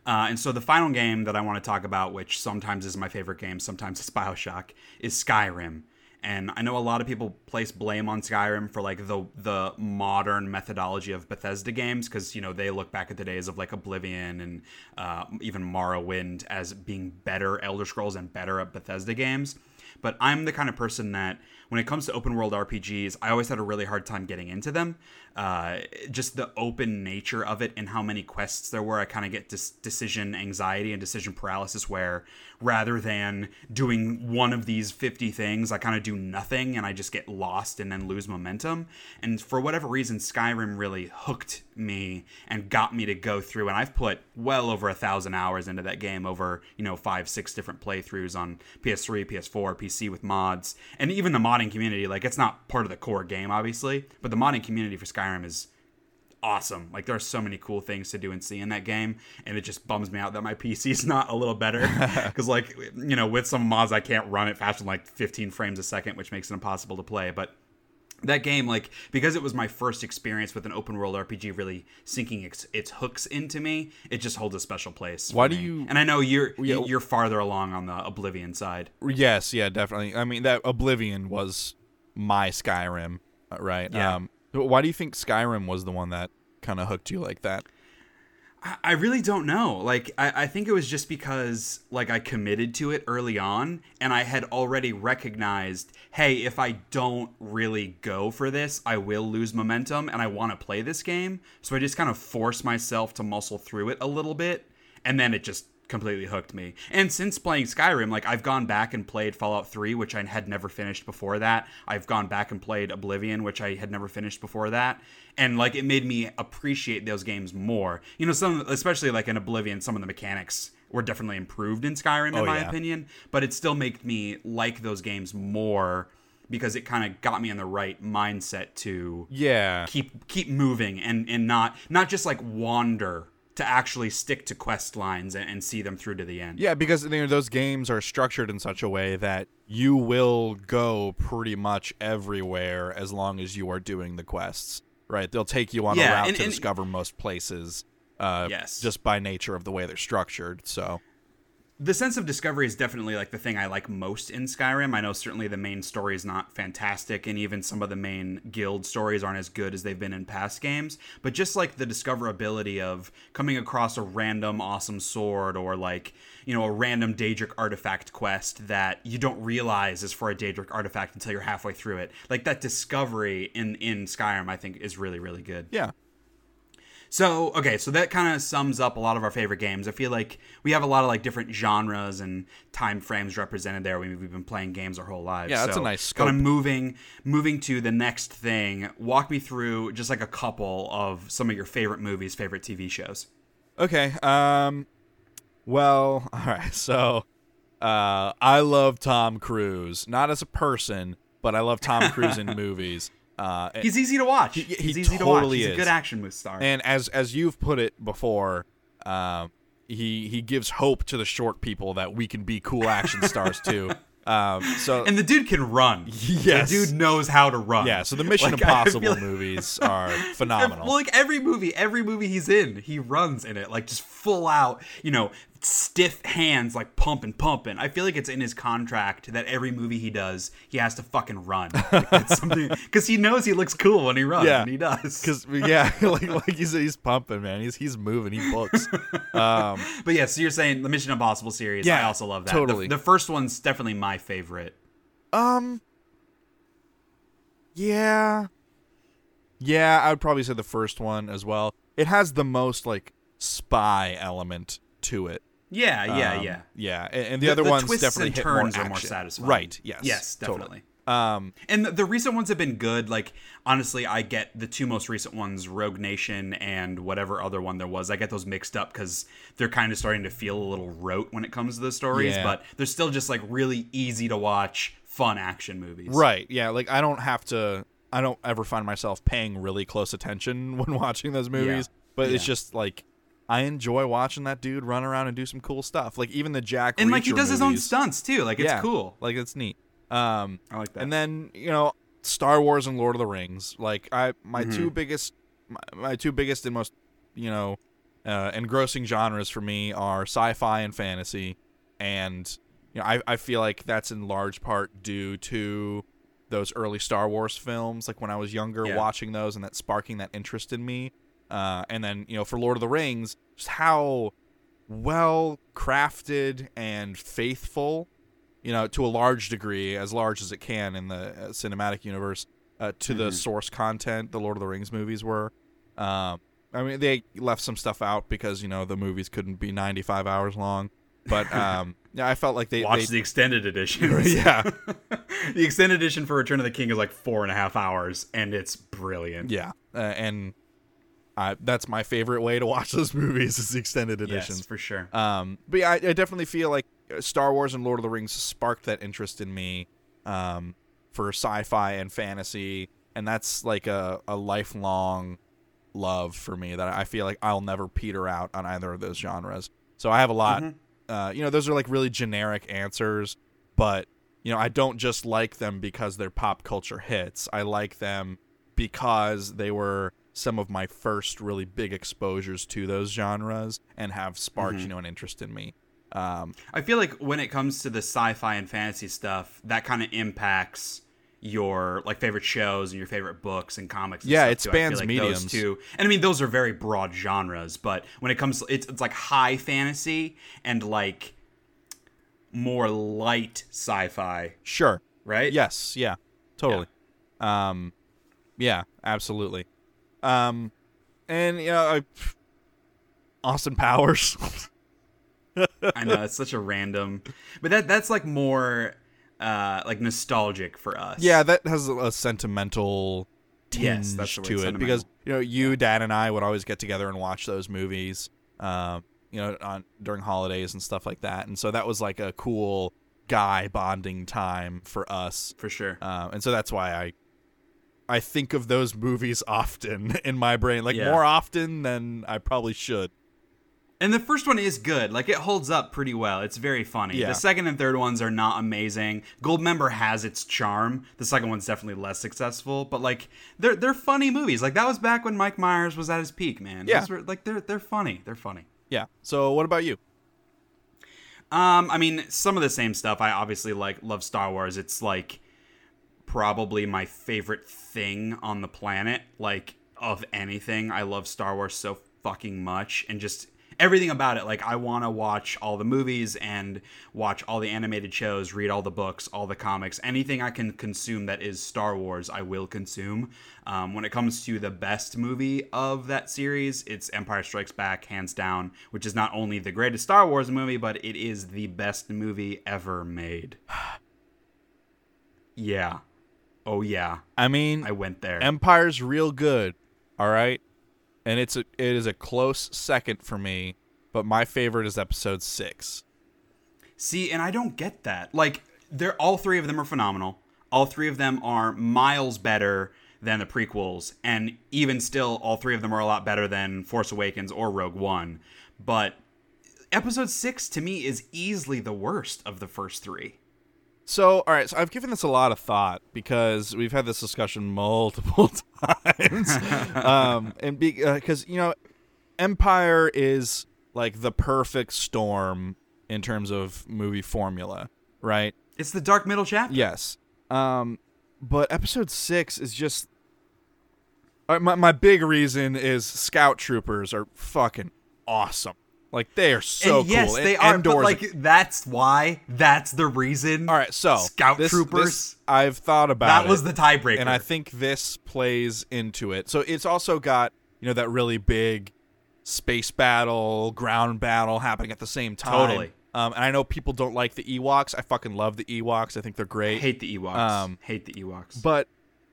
Uh, and so the final game that I want to talk about, which sometimes is my favorite game, sometimes it's Bioshock, is Skyrim. And I know a lot of people place blame on Skyrim for like the the modern methodology of Bethesda games because you know they look back at the days of like Oblivion and uh, even Morrowind as being better Elder Scrolls and better at Bethesda games. But I'm the kind of person that when it comes to open world RPGs, I always had a really hard time getting into them. Uh, just the open nature of it and how many quests there were, I kind of get dis- decision anxiety and decision paralysis. Where rather than doing one of these 50 things, I kind of do nothing and I just get lost and then lose momentum. And for whatever reason, Skyrim really hooked me and got me to go through. And I've put well over a thousand hours into that game over, you know, five, six different playthroughs on PS3, PS4, PC with mods, and even the modding community. Like, it's not part of the core game, obviously, but the modding community for Skyrim is awesome. Like there are so many cool things to do and see in that game, and it just bums me out that my PC is not a little better. Because like you know, with some mods, I can't run it faster than like 15 frames a second, which makes it impossible to play. But that game like because it was my first experience with an open world rpg really sinking its, its hooks into me it just holds a special place for Why do me. you- and i know you're Yeah. you're farther along on the oblivion side Yes, yeah, definitely. I mean, that Oblivion was my Skyrim, uh, right? Yeah. Um, why do you think Skyrim was the one that kind of hooked you like that? I- really don't know. Like, I, I think it was just because, like, I committed to it early on, and I had already recognized, hey, if I don't really go for this, I will lose momentum, and I want to play this game. So I just kind of forced myself to muscle through it a little bit, and then it just completely hooked me. And since playing Skyrim, like, I've gone back and played Fallout 3, which I had never finished before that. I've gone back and played Oblivion, which I had never finished before that and like it made me appreciate those games more. You know, some especially like in Oblivion, some of the mechanics were definitely improved in Skyrim, in Oh, my yeah. opinion, but it still made me like those games more because it kind of got me in the right mindset to Yeah. keep keep moving and and not not just like wander to actually stick to quest lines and, and see them through to the end. Yeah, because you know, those games are structured in such a way that you will go pretty much everywhere as long as you are doing the quests. Right? They'll take you on a route and- to and- discover most places. Uh, Yes. Just by nature of the way they're structured. So. The sense of discovery is definitely like the thing I like most in Skyrim. I know certainly the main story is not fantastic, and even some of the main guild stories aren't as good as they've been in past games. But just like the discoverability of coming across a random awesome sword or like, you know, a random Daedric artifact quest that you don't realize is for a Daedric artifact until you're halfway through it. Like that discovery in, in Skyrim, I think, is really, really good. Yeah. So okay, so that kind of sums up a lot of our favorite games. I feel like we have a lot of like different genres and time frames represented there. We've been playing games our whole lives. Yeah, that's so a nice Kind of moving, moving to the next thing. Walk me through just like a couple of some of your favorite movies, favorite TV shows. Okay. Um. Well, all right. So, uh, I love Tom Cruise, not as a person, but I love Tom Cruise in movies. Uh, He's easy to watch. He- he He's easy to watch. totally He's a good action movie star. and as as you've put it before, um, he he gives hope to the short people that we can be cool action stars too. Um. So And the dude can run. Yes. The dude knows how to run. yeah. So the Mission Like, Impossible like- movies are phenomenal. Well, like every movie, every movie he's in, he runs in it, like just full out, you know, stiff hands, like pumping, pumping. I feel like it's in his contract that every movie he does, he has to fucking run. Like, because he knows he looks cool when he runs, Yeah. and he does. Because yeah, like like you said, he's pumping, man. He's he's moving. He books. Um, But yeah, so you're saying the Mission Impossible series? Yeah, I also love that. totally. The, the first one's definitely my favorite. Um. Yeah. Yeah, I would probably say the first one as well. It has the most like spy element to it. Yeah, yeah, Um, yeah. yeah. And, and the, The- other the ones definitely and hit turns more are more satisfying. Right. Yes. Yes, totally. definitely. Um. And the, the recent ones have been good. Like honestly, I get the two most recent ones, Rogue Nation and whatever other one there was. I get those mixed up because they're kind of starting to feel a little rote when it comes to the stories. Yeah. But they're still just like really easy to watch, fun action movies. Right. Yeah. Like I don't have to. I don't ever find myself paying really close attention when watching those movies. But it's just like I enjoy watching that dude run around and do some cool stuff. Like even the Jack And like he Reacher does his own stunts too. Like it's yeah, cool. Like it's neat. Um, I like that. and then you know Star Wars and Lord of the Rings. Like I, my two Mm-hmm. biggest, my, my two biggest and most, you know, uh, engrossing genres for me are sci-fi and fantasy, and you know I, I feel like that's in large part due to those early Star Wars films. Like when I was younger, Yeah. watching those and that sparking that interest in me. Uh, and then you know for Lord of the Rings, just how well crafted and faithful you know, to a large degree, as large as it can in the uh, cinematic universe, uh, to the source content the Lord of the Rings movies were. Um, I mean, they left some stuff out because you know the movies couldn't be 95 hours long, but um, yeah, I felt like they, Watch they the extended edition. yeah, the extended edition for Return of the King is like four and a half hours, and it's brilliant. yeah, uh, and uh, that's my favorite way to watch those movies is the extended editions. Yes, for sure. Um, but yeah, I, I definitely feel like uh, Star Wars and Lord of the Rings sparked that interest in me um, for sci-fi and fantasy, and that's like a, a lifelong love for me that I feel like I'll never peter out on either of those genres. So I have a lot. Uh, you know, those are like really generic answers, but you know, I don't just like them because they're pop culture hits. I like them because they were some of my first really big exposures to those genres and have sparked, Mm-hmm. you know, an interest in me. Um, I feel like when it comes to the sci-fi and fantasy stuff, that kind of impacts your like favorite shows and your favorite books and comics. And Yeah, stuff it too. Spans like mediums. Two, and I mean those are very broad genres. But when it comes, it's it's like high fantasy and like more light sci-fi, sure. right? Yes, yeah, totally. Um, yeah, absolutely. Um, and you know, I, Austin Powers. I know it's such a random, but that that's like more uh like nostalgic for us. yeah, that has a, sentimental tinge Yes, to it because you know, you, Dad, and I would always get together and watch those movies. Um, you know, on during holidays and stuff like that, and so that was like a cool guy bonding time for us. for sure. Um, and so that's why I I think of those movies often in my brain, like Yeah. more often than I probably should. And the first one is good. Like it holds up pretty well. It's very funny. Yeah. The second and third ones are not amazing. Goldmember has its charm. The second one's definitely less successful, but like they're they're funny movies. Like that was back when Mike Myers was at his peak, man. Yeah. Were, like they're they're funny. They're funny. Yeah. So what about you? Um, I mean, some of the same stuff. I obviously like love Star Wars. It's like probably my favorite thing on the planet. Like of anything, I love Star Wars so fucking much, and just everything about it. Like I want to watch all the movies and watch all the animated shows, read all the books, all the comics, anything I can consume that is Star Wars, I will consume. Um, when it comes to the best movie of that series, it's Empire Strikes Back, hands down, which is not only the greatest Star Wars movie, but it is the best movie ever made. yeah. Oh, yeah. I mean, I went there. Empire's real good, all right? And it's a it is a close second for me, but my favorite is episode 6. See, and I don't get that. Like, they're all three of them are phenomenal. All three of them are miles better than the prequels, and even still, all three of them are a lot better than Force Awakens or Rogue One. But Episode Six to me is easily the worst of the first three. So, all right, so I've given this a lot of thought because we've had this discussion multiple times. um, and because, you know, Empire is like the perfect storm in terms of movie formula, right? It's the dark middle chapter. Yes. Um, but episode six is just. Uh, my, my big reason is Scout Troopers are fucking awesome. Like, they are so and yes, cool. they And are. But like, that's why. That's the reason. All right, so Scout this- Troopers. this- I've thought about that it, was the tiebreaker. and I think this plays into it. So it's also got you know that really big space battle, ground battle happening at the same time. Totally. Um, and I know people don't like the Ewoks. I fucking love the Ewoks. I think they're great. hate the Ewoks. Um, hate the Ewoks. But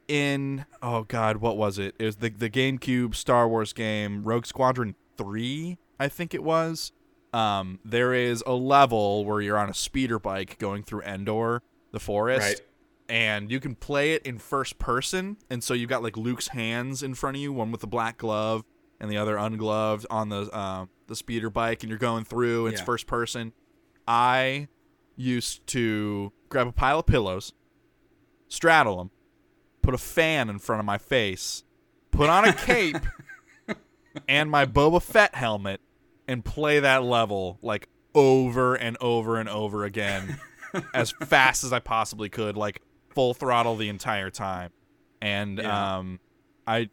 in oh god, what was it? It was the the GameCube Star Wars game, Rogue Squadron three, I think it was. Um, there is a level where you're on a speeder bike going through Endor, the forest, Right. and you can play it in first person. And so you've got like Luke's hands in front of you, one with the black glove and the other ungloved on the uh, the speeder bike, and you're going through. And It's Yeah. first person. I used to grab a pile of pillows, straddle them, put a fan in front of my face, put on a cape and my Boba Fett helmet, and play that level like over and over and over again as fast as I possibly could, like full throttle the entire time. And Yeah. um, I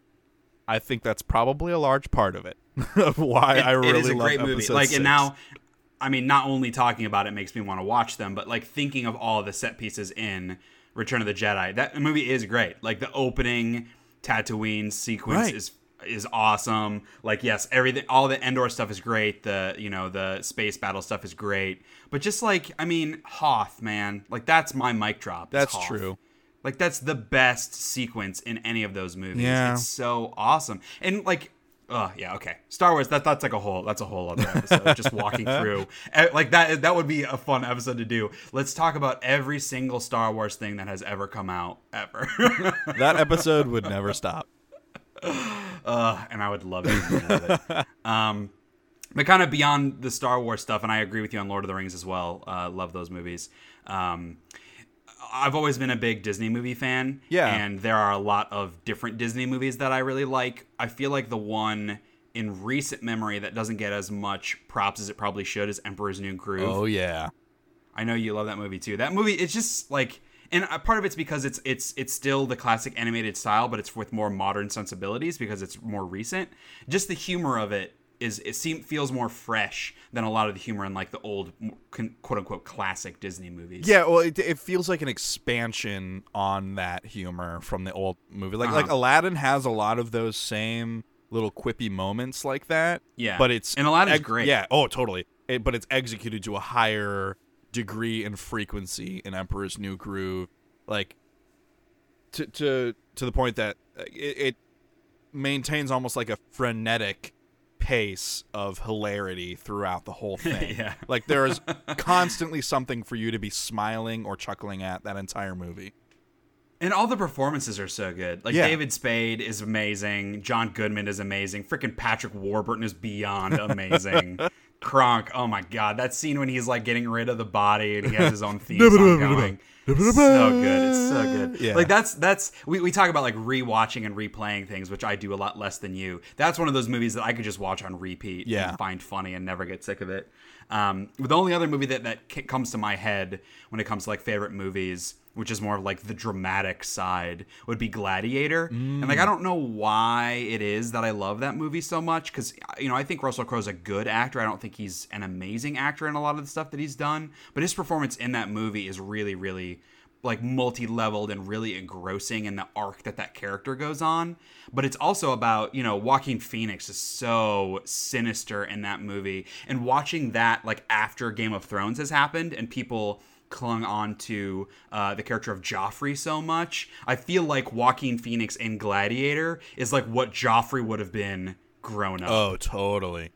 I think that's probably a large part of it of why I It- really it is a love great movie. Like, six. and now, I mean, not only talking about it makes me want to watch them, but like thinking of all the set pieces in Return of the Jedi. That movie is great. Like the opening Tatooine sequence Right. is is awesome. Like, yes, everything, all the Endor stuff is great. The you know the space battle stuff is great. But just like, I mean, Hoth, man, like that's my mic drop. That's Hoth. true. Like that's the best sequence in any of those movies. Yeah. It's so awesome. And like oh yeah, okay. Star Wars that that's like a whole that's a whole other episode just walking through. Like that that would be a fun episode to do. Let's talk about every single Star Wars thing that has ever come out ever. that episode would never stop. Uh, and I would love it. um, but kind of beyond the Star Wars stuff, and I agree with you on Lord of the Rings as well. Uh, love those movies. Um, I've always been a big Disney movie fan. Yeah. And there are a lot of different Disney movies that I really like. I feel like the one in recent memory that doesn't get as much props as it probably should is Emperor's New Groove. Oh yeah. I know you love that movie too. That movie, it's just like, and a part of it's because it's it's it's still the classic animated style, but it's with more modern sensibilities because it's more recent. Just the humor of it is it seems feels more fresh than a lot of the humor in like the old quote unquote classic Disney movies. Yeah, well, it, it feels like an expansion on that humor from the old movie. Like like Uh-huh. Aladdin has a lot of those same little quippy moments like that. Yeah. but it's And Aladdin's ex- great. Yeah, oh totally. It, but it's executed to a higher degree and frequency in Emperor's New Groove, like to to to the point that uh, it, it maintains almost like a frenetic pace of hilarity throughout the whole thing. Yeah. Like there is constantly something for you to be smiling or chuckling at that entire movie. And all the performances are so good. Like Yeah. David Spade is amazing. John Goodman is amazing. Freaking Patrick Warburton is beyond amazing. Kronk, oh my god, that scene when he's like getting rid of the body and he has his own theme song going. It's so good. It's so good. Yeah. Like that's that's we, we talk about like rewatching and replaying things, which I do a lot less than you. That's one of those movies that I could just watch on repeat Yeah. and find funny and never get sick of it. Um, the only other movie that that comes to my head when it comes to like favorite movies, which is more of like the dramatic side, would be Gladiator. And like mm. I don't know why it is that I love that movie so much because you know I think Russell Crowe's a good actor. I don't think he's an amazing actor in a lot of the stuff that he's done, but his performance in that movie is really really like multi-leveled and really engrossing in the arc that that character goes on but it's also about you know Joaquin Phoenix is so sinister in that movie and watching that like after Game of Thrones has happened and people clung on to uh, the character of Joffrey so much I feel like Joaquin Phoenix in Gladiator is like what Joffrey would have been grown up Oh, totally.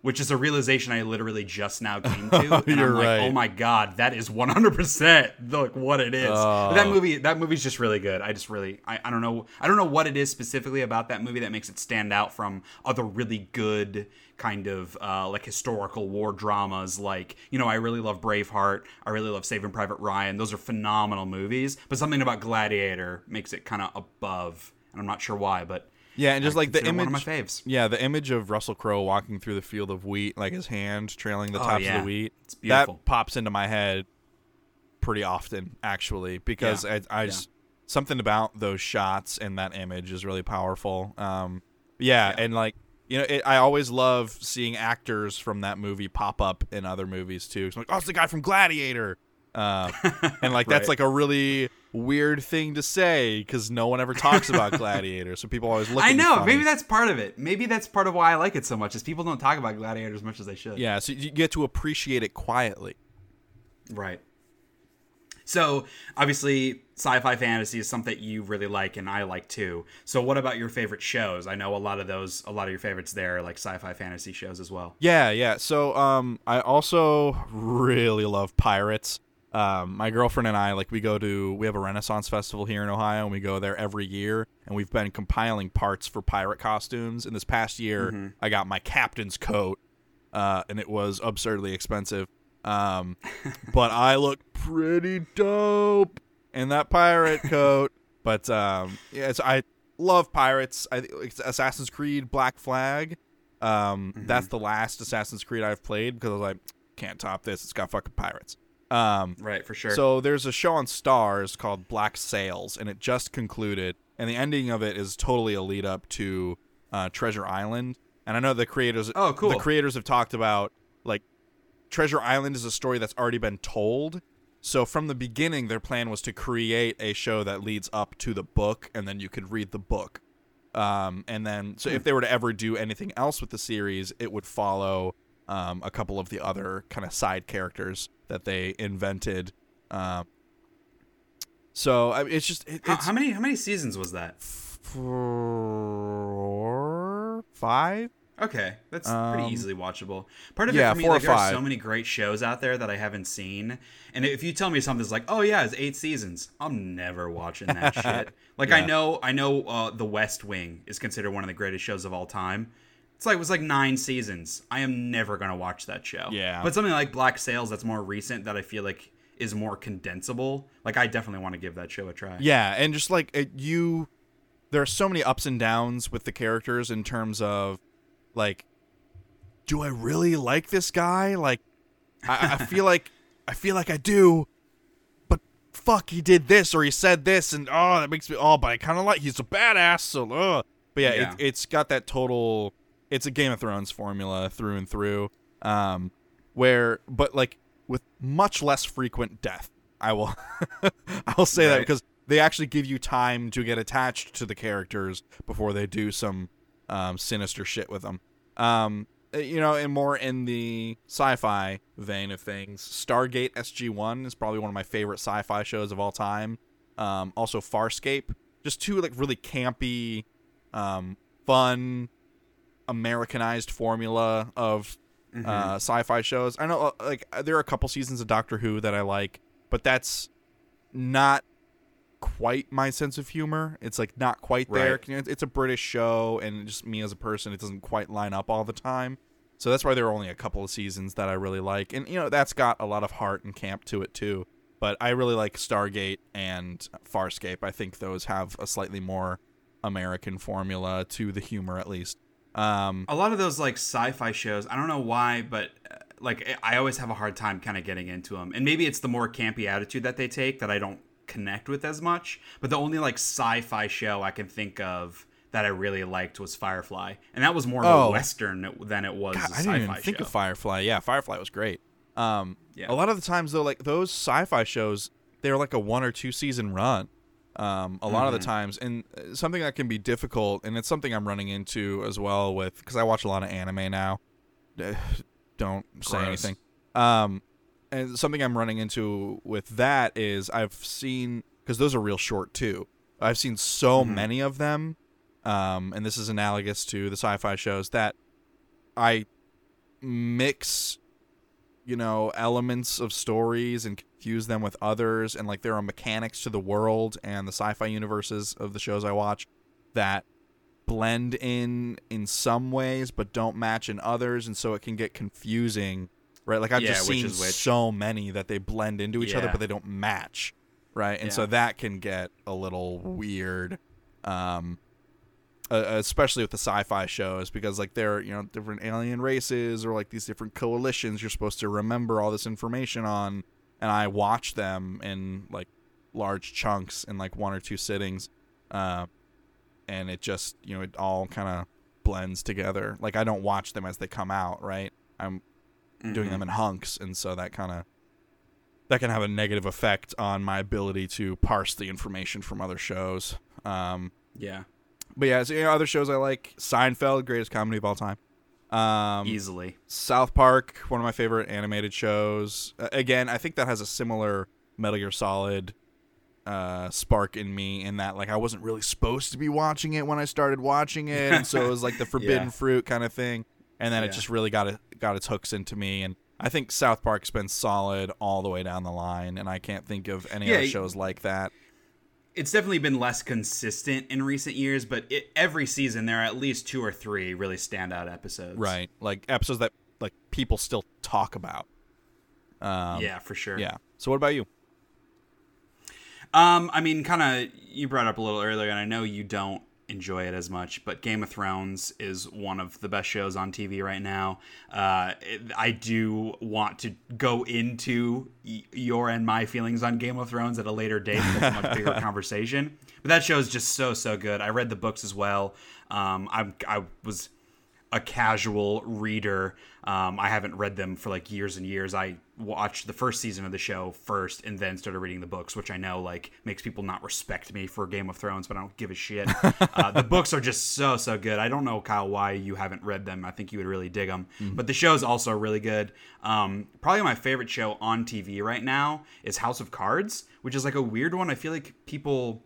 which is a realization I literally just now came to. and You're I'm like, right. oh my god, that is 100% like what it is. Oh. That movie, that movie's just really good. I just really, I, I don't know, I don't know what it is specifically about that movie that makes it stand out from other really good kind of uh, like historical war dramas. Like, you know, I really love Braveheart. I really love Saving Private Ryan. Those are phenomenal movies. But something about Gladiator makes it kind of above, and I'm not sure why, but. Yeah, and just I like the image, one of my faves. yeah, the image of Russell Crowe walking through the field of wheat, like his hand trailing the Oh, tops yeah. of the wheat. It's beautiful. That pops into my head pretty often, actually, because Yeah. I, I just something about those shots and that image is really powerful. Um, yeah, and like you know, it, I always love seeing actors from that movie pop up in other movies too. It's like, oh, it's the guy from Gladiator. Um, and like that's like a really weird thing to say because no one ever talks about Gladiator, so people always look. I know. funny. Maybe that's part of it. Maybe that's part of why I like it so much. Is people don't talk about Gladiator as much as they should. Yeah, so you get to appreciate it quietly. Right. So obviously, sci-fi fantasy is something that you really like, and I like too. So what about your favorite shows? I know a lot of those, a lot of your favorites there, are like sci-fi fantasy shows as well. Yeah, yeah. So um I also really love pirates. Um my girlfriend and I like we go to we have a Renaissance festival here in Ohio and we go there every year and we've been compiling parts for pirate costumes. And this past year I got my captain's coat uh and it was absurdly expensive. Um but I look pretty dope in that pirate coat. But um yeah, so I love pirates. I it's Assassin's Creed Black Flag. Um, that's the last Assassin's Creed I've played because I was like, can't top this. It's got fucking pirates. Um, Right, for sure. so there's a show on Starz called Black Sails, and it just concluded, and the ending of it is totally a lead up to uh, Treasure Island. And I know the creators. Oh, cool. The creators have talked about Treasure Island is a story that's already been told. So from the beginning, their plan was to create a show that leads up to the book, and then you could read the book. Um, and then, so if they were to ever do anything else with the series, it would follow um, a couple of the other kind of side characters that they invented. Um, so I mean, it's just it, how, it's how many how many seasons was that? four, five. Okay, that's Um, pretty easily watchable. Part of yeah, it for me, four or like there are so many great shows out there that I haven't seen, and if you tell me something's like, "Oh yeah, it's eight seasons," I'm never watching that shit. Like I know, I know, uh, The West Wing is considered one of the greatest shows of all time. It's like it was like nine seasons. I am never gonna watch that show. Yeah. but something like Black Sails that's more recent that I feel like is more condensable. Like I definitely want to give that show a try. Yeah, and just like it, you, there are so many ups and downs with the characters in terms of, like, do I really like this guy? Like, I, I feel like I feel like I do, but fuck, he did this or he said this, and oh, that makes me oh, but I kind of like he's a badass. So, uh. but yeah, Yeah. It, it's got that total. It's a Game of Thrones formula through and through. Um, where but like with much less frequent death. I will I will say that because they actually give you time to get attached to the characters before they do some um, sinister shit with them. Um, uh, you know, and more in the sci-fi vein of things. Stargate SG-1 is probably one of my favorite sci-fi shows of all time. Um, also Farscape, just two like really campy, um, fun, Americanized formula of Mm-hmm. uh, sci-fi shows. I know, uh, like, there are a couple seasons of Doctor Who that I like, but that's not quite my sense of humor. It's like not quite there. Right. It's a British show, and just me as a person, it doesn't quite line up all the time. So that's why there are only a couple of seasons that I really like, and you know that's got a lot of heart and camp to it too. But I really like Stargate and Farscape. I think those have a slightly more American formula to the humor, at least. Um, a lot of those like sci-fi shows i don't know why but uh, like i always have a hard time kind of getting into them and maybe it's the more campy attitude that they take that i don't connect with as much but the only like sci-fi show i can think of that i really liked was firefly and that was more of Oh. a western than it was God, I didn't even think show. of Firefly. Yeah, Firefly was great. Um, Yeah. a lot of the times though, like those sci-fi shows, they're like a one or two season run. Um, a lot of the Mm-hmm. times, and uh, something that can be difficult, and it's something I'm running into as well with because I watch a lot of anime now. Don't say Gross. anything. Um, and something I'm running into with that is I've seen because those are real short too. I've seen so Mm-hmm. many of them, um, and this is analogous to the sci-fi shows that I mix you know elements of stories and confuse them with others and like there are mechanics to the world and the sci-fi universes of the shows I watch that blend in in some ways but don't match in others and so it can get confusing right? Like I've Yeah, just seen so many that they blend into each other but they don't match right? And so that can get a little weird um uh, especially with the sci-fi shows because like there are you know different alien races or like these different coalitions you're supposed to remember all this information on. And i watch them in like large chunks in like one or two sittings uh, and it just you know it all kind of blends together. Like i don't watch them as they come out right? I'm doing Mhm. them in hunks and so that kind of that can have a negative effect on my ability to parse the information from other shows um, yeah but yeah, so, you know, other shows I like Seinfeld, greatest comedy of all time. Um, easily South Park, one of my favorite animated shows. Uh, again, I think that has a similar Metal Gear Solid uh, spark in me in that like I wasn't really supposed to be watching it when I started watching it, and so it was like the forbidden Yeah. fruit kind of thing. And then it just really got it got its hooks into me, and I think South Park's been solid all the way down the line, and I can't think of any Yeah, other shows like that. it's definitely been less consistent in recent years but it, every season there are at least two or three really standout episodes Right, like episodes that like people still talk about. Um, yeah for sure Yeah. So what about you? Um, I mean, kind of, you brought up a little earlier, and I know you don't enjoy it as much, but Game of Thrones is one of the best shows on TV right now. Uh, I do want to go into y- your and my feelings on Game of Thrones at a later date. That's a much bigger conversation. But that show is just so so good. I read the books as well. Um, I I was a casual reader. Um, I haven't read them for like years and years. I watched the first season of the show first, and then started reading the books, which I know like makes people not respect me for Game of Thrones, but I don't give a shit. uh, the books are just so so good. I don't know Kyle why you haven't read them. I think you would really dig them. But the show's also really good. Um, probably my favorite show on TV right now is House of Cards, which is like a weird one. I feel like people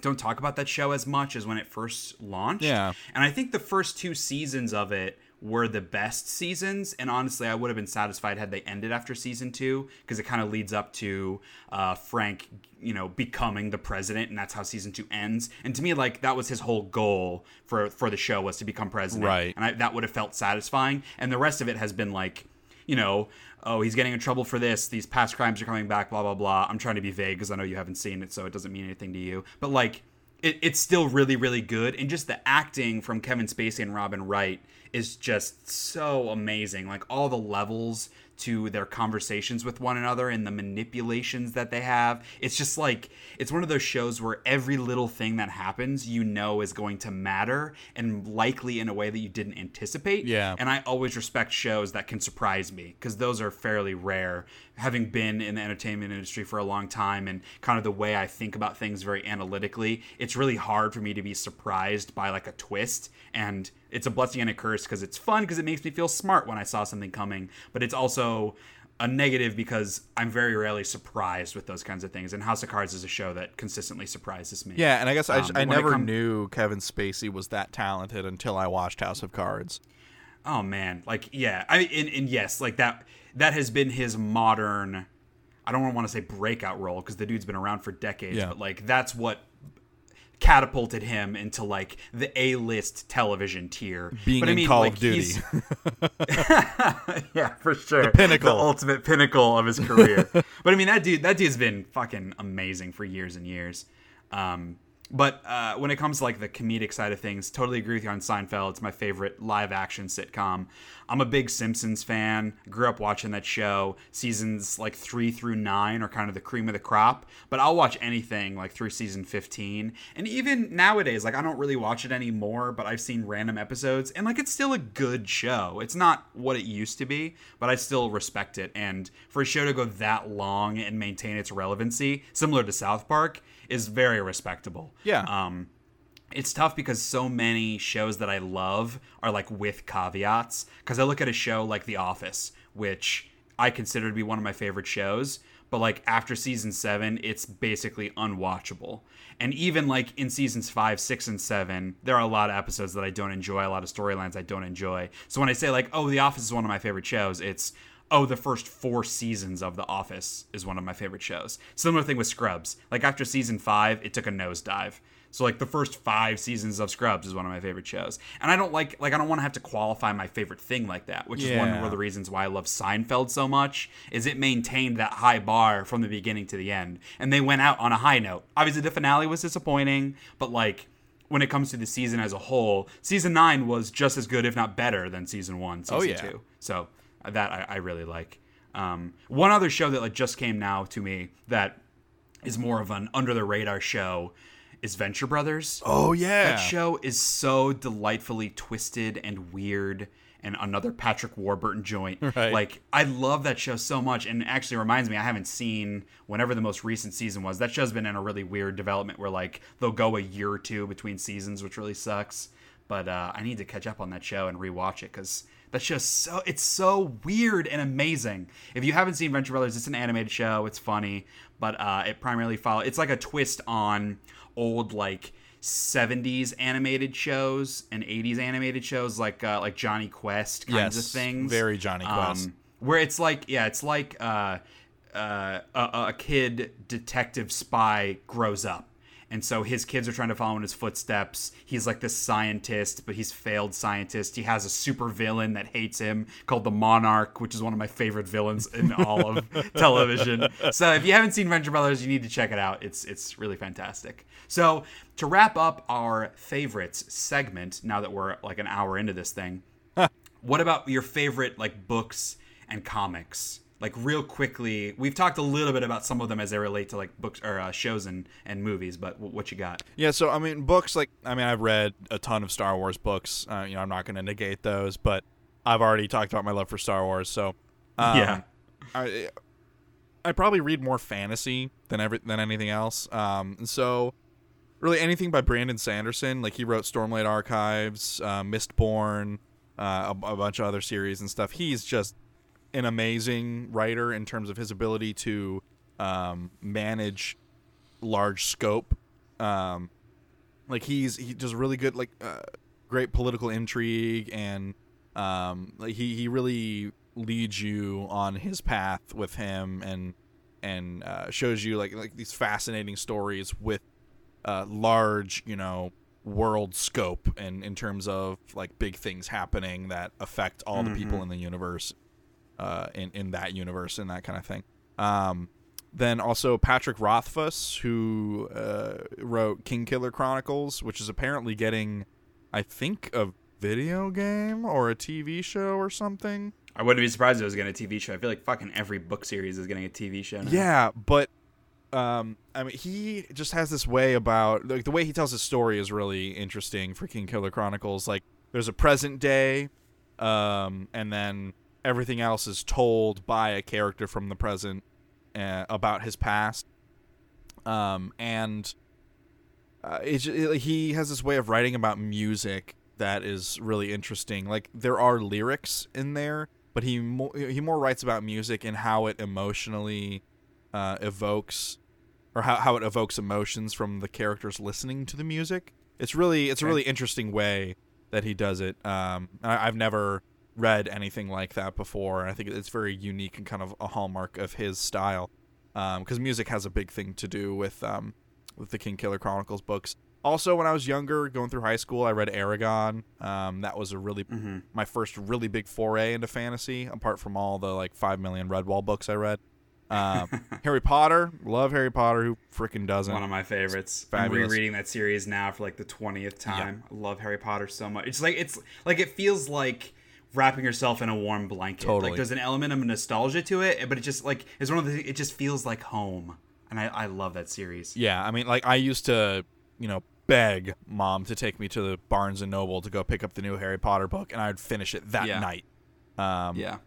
don't talk about that show as much as when it first launched. Yeah. And I think the first two seasons of it were the best seasons. And honestly, I would have been satisfied had they ended after season two because it kind of leads up to uh, Frank, you know, becoming the president, and that's how season two ends. And to me, like that was his whole goal for for the show was to become president. Right. And I, that would have felt satisfying. And the rest of it has been like you know, oh, he's getting in trouble for this. These past crimes are coming back. Blah blah blah. I'm trying to be vague because I know you haven't seen it, so it doesn't mean anything to you. But like, it, it's still really really good, and just the acting from Kevin Spacey and Robin Wright is just so amazing. Like all the levels to their conversations with one another and the manipulations that they have. It's just like it's one of those shows where every little thing that happens you know is going to matter and likely in a way that you didn't anticipate. Yeah. And I always respect shows that can surprise me because those are fairly rare. Having been in the entertainment industry for a long time and kind of the way I think about things very analytically, it's really hard for me to be surprised by like a twist and it's a blessing and a curse because it's fun because it makes me feel smart when I saw something coming, but it's also a negative because I'm very rarely surprised with those kinds of things. And House of Cards is a show that consistently surprises me. Yeah, and I guess I, Um, I when never come- knew Kevin Spacey was that talented until I watched House of Cards. Oh man, like yeah, I and, and yes, like that that has been his modern. I don't want to say breakout role because the dude's been around for decades, Yeah. but like that's what catapulted him into like the A-list television tier. Being but, I in Call like, of Duty. yeah, for sure. The pinnacle. The ultimate pinnacle of his career. but I mean, that dude, that dude's been fucking amazing for years and years. Um, but uh, when it comes to like the comedic side of things, totally agree with you on Seinfeld. It's my favorite live action sitcom. I'm a big Simpsons fan. Grew up watching that show. Seasons like three through nine are kind of the cream of the crop. But I'll watch anything like through season 15. And even nowadays, like I don't really watch it anymore, but I've seen random episodes and like it's still a good show. It's not what it used to be, but I still respect it. And for a show to go that long and maintain its relevancy, similar to South Park, is very respectable. Yeah. Um, it's tough because so many shows that I love are like with caveats. Because I look at a show like The Office, which I consider to be one of my favorite shows, but like after season seven, it's basically unwatchable. And even like in seasons five, six, and seven, there are a lot of episodes that I don't enjoy, a lot of storylines I don't enjoy. So when I say like, oh, The Office is one of my favorite shows, it's oh, the first four seasons of The Office is one of my favorite shows. Similar thing with Scrubs. Like after season five, it took a nosedive. So like the first five seasons of Scrubs is one of my favorite shows. And I don't like like I don't want to have to qualify my favorite thing like that, which is one of the reasons why I love Seinfeld so much, is it maintained that high bar from the beginning to the end. And they went out on a high note. Obviously the finale was disappointing, but like when it comes to the season as a whole, season nine was just as good, if not better, than season one, season Oh, yeah. two. So that I, I really like. Um, one other show that like just came now to me that is more of an under the radar show is Venture Brothers. Oh yeah. That show is so delightfully twisted and weird and another Patrick Warburton joint. Right. Like I love that show so much and it actually reminds me I haven't seen whenever the most recent season was. That show's been in a really weird development where like they'll go a year or two between seasons, which really sucks. But uh, I need to catch up on that show and rewatch it because that show's so it's so weird and amazing. If you haven't seen Venture Brothers, it's an animated show. It's funny, but uh, it primarily follows. It's like a twist on old like 70s animated shows and 80s animated shows like uh, like Jonny Quest kinds Yes, of things. very Jonny Quest. Um, where it's like yeah, it's like uh, uh, a, a kid detective spy grows up. And so his kids are trying to follow in his footsteps. He's like this scientist, but he's failed scientist. He has a super villain that hates him called the Monarch, which is one of my favorite villains in all of television. So if you haven't seen Venture Brothers, you need to check it out. It's it's really fantastic. So to wrap up our favorites segment, now that we're like an hour into this thing, what about your favorite like books and comics? Like real quickly, we've talked a little bit about some of them as they relate to like books or uh, shows and and movies. But w- what you got? Yeah, so I mean, books like I mean, I've read a ton of Star Wars books. Uh, you know, I'm not going to negate those, but I've already talked about my love for Star Wars. So, um, Yeah. I I probably read more fantasy than every than anything else. Um, and so really anything by Brandon Sanderson, like he wrote Stormlight Archives, uh, Mistborn, uh, a, a bunch of other series and stuff. He's just an amazing writer in terms of his ability to um, manage large scope. Um, like he's he does really good like uh, great political intrigue and um, like he he really leads you on his path with him and and uh, shows you like like these fascinating stories with uh, large you know world scope and in terms of like big things happening that affect all the people in the universe uh, in in that universe and that kind of thing. Um, then also Patrick Rothfuss, who uh, wrote Kingkiller Chronicles, which is apparently getting, I think, a video game or a TV show or something. I wouldn't be surprised if it was getting a TV show. I feel like fucking every book series is getting a TV show. Now. Yeah, but um, I mean, he just has this way about like the way he tells his story is really interesting for Kingkiller Chronicles. Like, there's a present day, um, and then everything else is told by a character from the present uh, about his past. Um, and uh, it's, it, he has this way of writing about music that is really interesting. Like there are lyrics in there, but he mo- he more writes about music and how it emotionally uh, evokes or how, how it evokes emotions from the characters listening to the music. It's really it's a really interesting way that he does it. Um, I, I've never read anything like that before, and I think it's very unique and kind of a hallmark of his style. Because um, music has a big thing to do with um, with the Kingkiller Chronicles books. Also, when I was younger, going through high school, I read Eragon. Um, that was a really Mm-hmm. my first really big foray into fantasy, apart from all the like five million Redwall books I read. Um, Harry Potter, love Harry Potter. Who freaking doesn't? One of my favorites. I'm rereading that series now for like the twentieth time. I love Harry Potter so much. It's like it's like it feels like wrapping yourself in a warm blanket. Totally. Like there's an element of nostalgia to it, but it just like it's one of the. It just feels like home, and I, I love that series. Yeah, I mean, like I used to, you know, beg mom to take me to the Barnes and Noble to go pick up the new Harry Potter book, and I'd finish it that Yeah. night. Um, Yeah.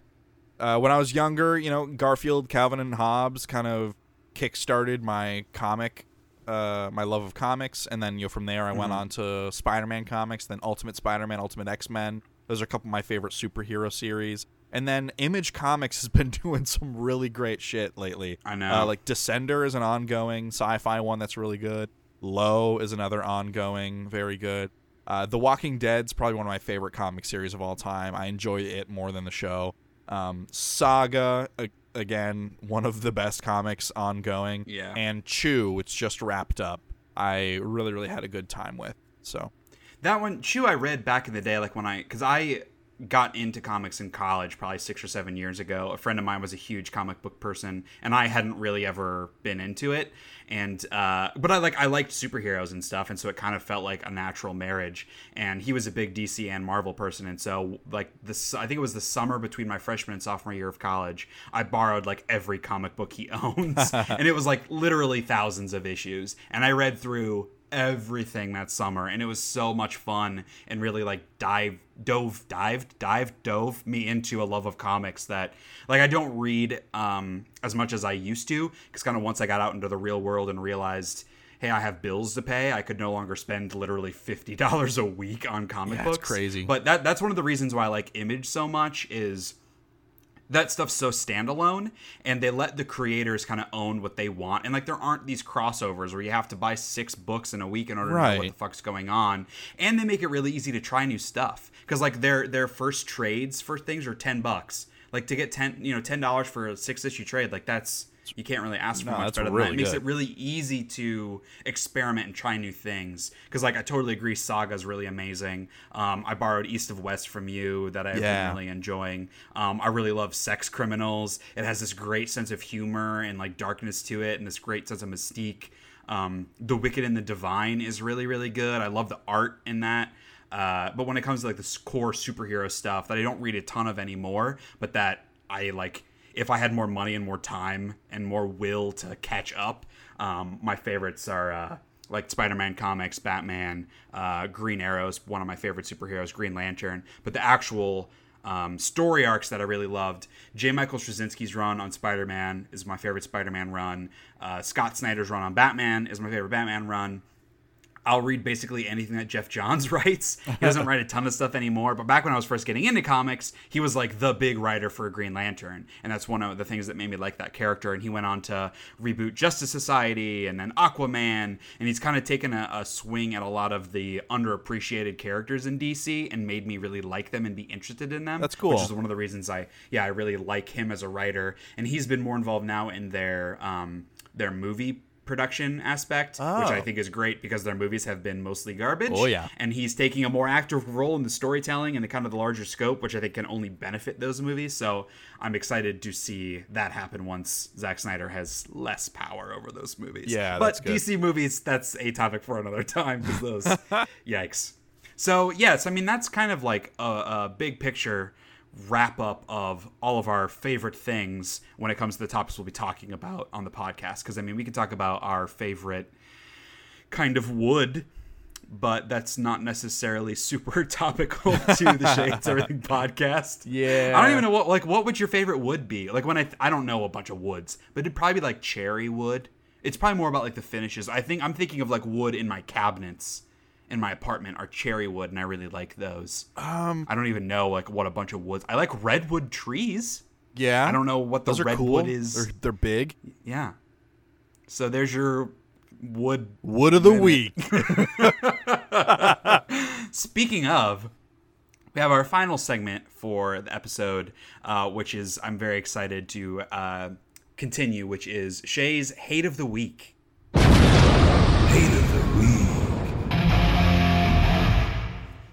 uh, when I was younger, you know, Garfield, Calvin, and Hobbes kind of kickstarted my comic, uh, my love of comics, and then you know from there I went Mhm. on to Spider-Man comics, then Ultimate Spider-Man, Ultimate X-Men. Those are a couple of my favorite superhero series. And then Image Comics has been doing some really great shit lately. I know. Uh, like Descender is an ongoing sci-fi one that's really good. Low is another ongoing, very good. Uh, the Walking Dead's probably one of my favorite comic series of all time. I enjoy it more than the show. Um, Saga, a- again, one of the best comics ongoing. Yeah. And Chew, which just wrapped up. I really, really had a good time with. So That one, Chew, I read back in the day, like when I, because I got into comics in college probably six or seven years ago. A friend of mine was a huge comic book person, and I hadn't really ever been into it. And, uh, but I like, I liked superheroes and stuff, and so it kind of felt like a natural marriage. And he was a big DC and Marvel person, and so like this, I think it was the summer between my freshman and sophomore year of college, I borrowed like every comic book he owns, and it was like literally thousands of issues, and I read through everything that summer and it was so much fun and really like dive dove dived dived dove me into a love of comics that like I don't read um as much as I used to because kind of once I got out into the real world and realized hey I have bills to pay I could no longer spend literally $50 a week on comic Yeah, books crazy. but that that's one of the reasons why I like image so much is that stuff's so standalone and they let the creators kind of own what they want. And like there aren't these crossovers where you have to buy six books in a week in order to know what the fuck's going on. And they make it really easy to try new stuff. Because like their their first trades for things are 10 bucks. Like to get 10 you know 10 dollars for a six issue trade like that's you can't really ask for No, much better than really that. It makes good. it really easy to experiment and try new things. Because like I totally agree, Saga is really amazing. Um, I borrowed East of West from you that I've Yeah. been really enjoying. Um, I really love Sex Criminals. It has this great sense of humor and like darkness to it, and this great sense of mystique. Um, the Wicked and the Divine is really really good. I love the art in that. Uh, but when it comes to like this core superhero stuff that I don't read a ton of anymore, but that I like if I had more money and more time and more will to catch up, um, my favorites are uh, like Spider-Man comics, Batman, uh, Green Arrow's one of my favorite superheroes, Green Lantern. But the actual um, story arcs that I really loved, J. Michael Straczynski's run on Spider-Man is my favorite Spider-Man run. Uh, Scott Snyder's run on Batman is my favorite Batman run. I'll read basically anything that Geoff Johns writes. He doesn't write a ton of stuff anymore, but back when I was first getting into comics, he was like the big writer for Green Lantern, and that's one of the things that made me like that character. And he went on to reboot Justice Society and then Aquaman, and he's kind of taken a, a swing at a lot of the underappreciated characters in DC and made me really like them and be interested in them. That's cool. Which is one of the reasons I, yeah, I really like him as a writer, and he's been more involved now in their um, their movie production aspect, which I Oh. think is great because their movies have been mostly garbage. Oh, yeah. and he's taking a more active role in the storytelling and the kind of the larger scope, which I think can only benefit those movies. So I'm excited to see that happen once Zack Snyder has less power over those movies. Yeah, but. DC movies, that's a topic for another time because those, yikes. So yes, I mean that's kind of like a, a big picture wrap up of all of our favorite things when it comes to the topics we'll be talking about on the podcast. Because I mean, we can talk about our favorite kind of wood, but that's not necessarily super topical to the Shea Hates Everything podcast. Yeah. I don't even know what like what would your favorite wood be? Like when I I don't know a bunch of woods, but it'd probably be like cherry wood. It's probably more about like the finishes. I think I'm thinking of like wood in my cabinets in my apartment are cherry wood, and I really like those. Um, I don't even know like what a bunch of woods. I like redwood trees. yeah. I don't know what the Those are redwood cool. is. They're, they're big. Yeah. So there's your wood. Wood of the week. Speaking of, we have our final segment for the episode, uh, which is I'm very excited to uh, continue, which is Shea's hate of the week. Hate of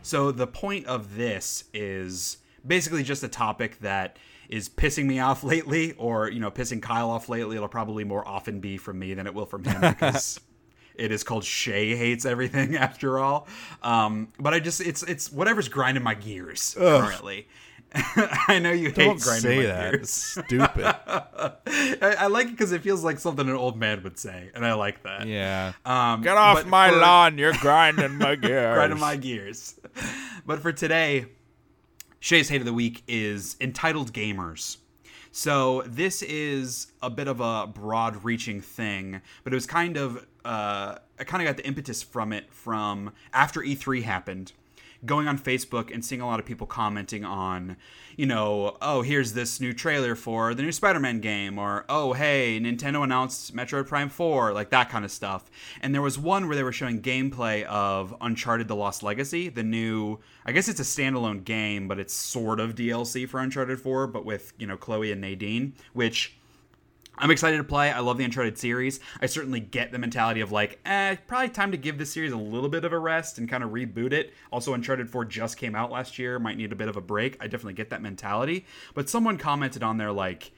So the point of this is basically just a topic that is pissing me off lately, or you know, pissing Kyle off lately. It'll probably more often be from me than it will from him because it is called Shea hates everything after all. Um, but I just it's it's whatever's grinding my gears currently. I know you hate Don't grinding say that. gears. Stupid. I, I like it because it feels like something an old man would say, and I like that. yeah. Um, Get off my for- lawn. You're grinding my gears. grinding my gears. But for today, Shea's hate of the week is entitled gamers. So this is a bit of a broad-reaching thing, but it was kind of uh, I kind of got the impetus from it from after E3 happened, going on Facebook and seeing a lot of people commenting on, you know, oh here's this new trailer for the new Spider-Man game, or oh hey Nintendo announced Metroid Prime 4, like that kind of stuff. And there was one where they were showing gameplay of Uncharted: The Lost Legacy, the new I guess it's a standalone game, but it's sort of DLC for Uncharted 4, but with, you know, Chloe and Nadine, which I'm excited to play. I love the Uncharted series. I certainly get the mentality of like, eh, probably time to give this series a little bit of a rest and kind of reboot it. Also, Uncharted 4 just came out last year, might need a bit of a break. I definitely get that mentality. But someone commented on there like,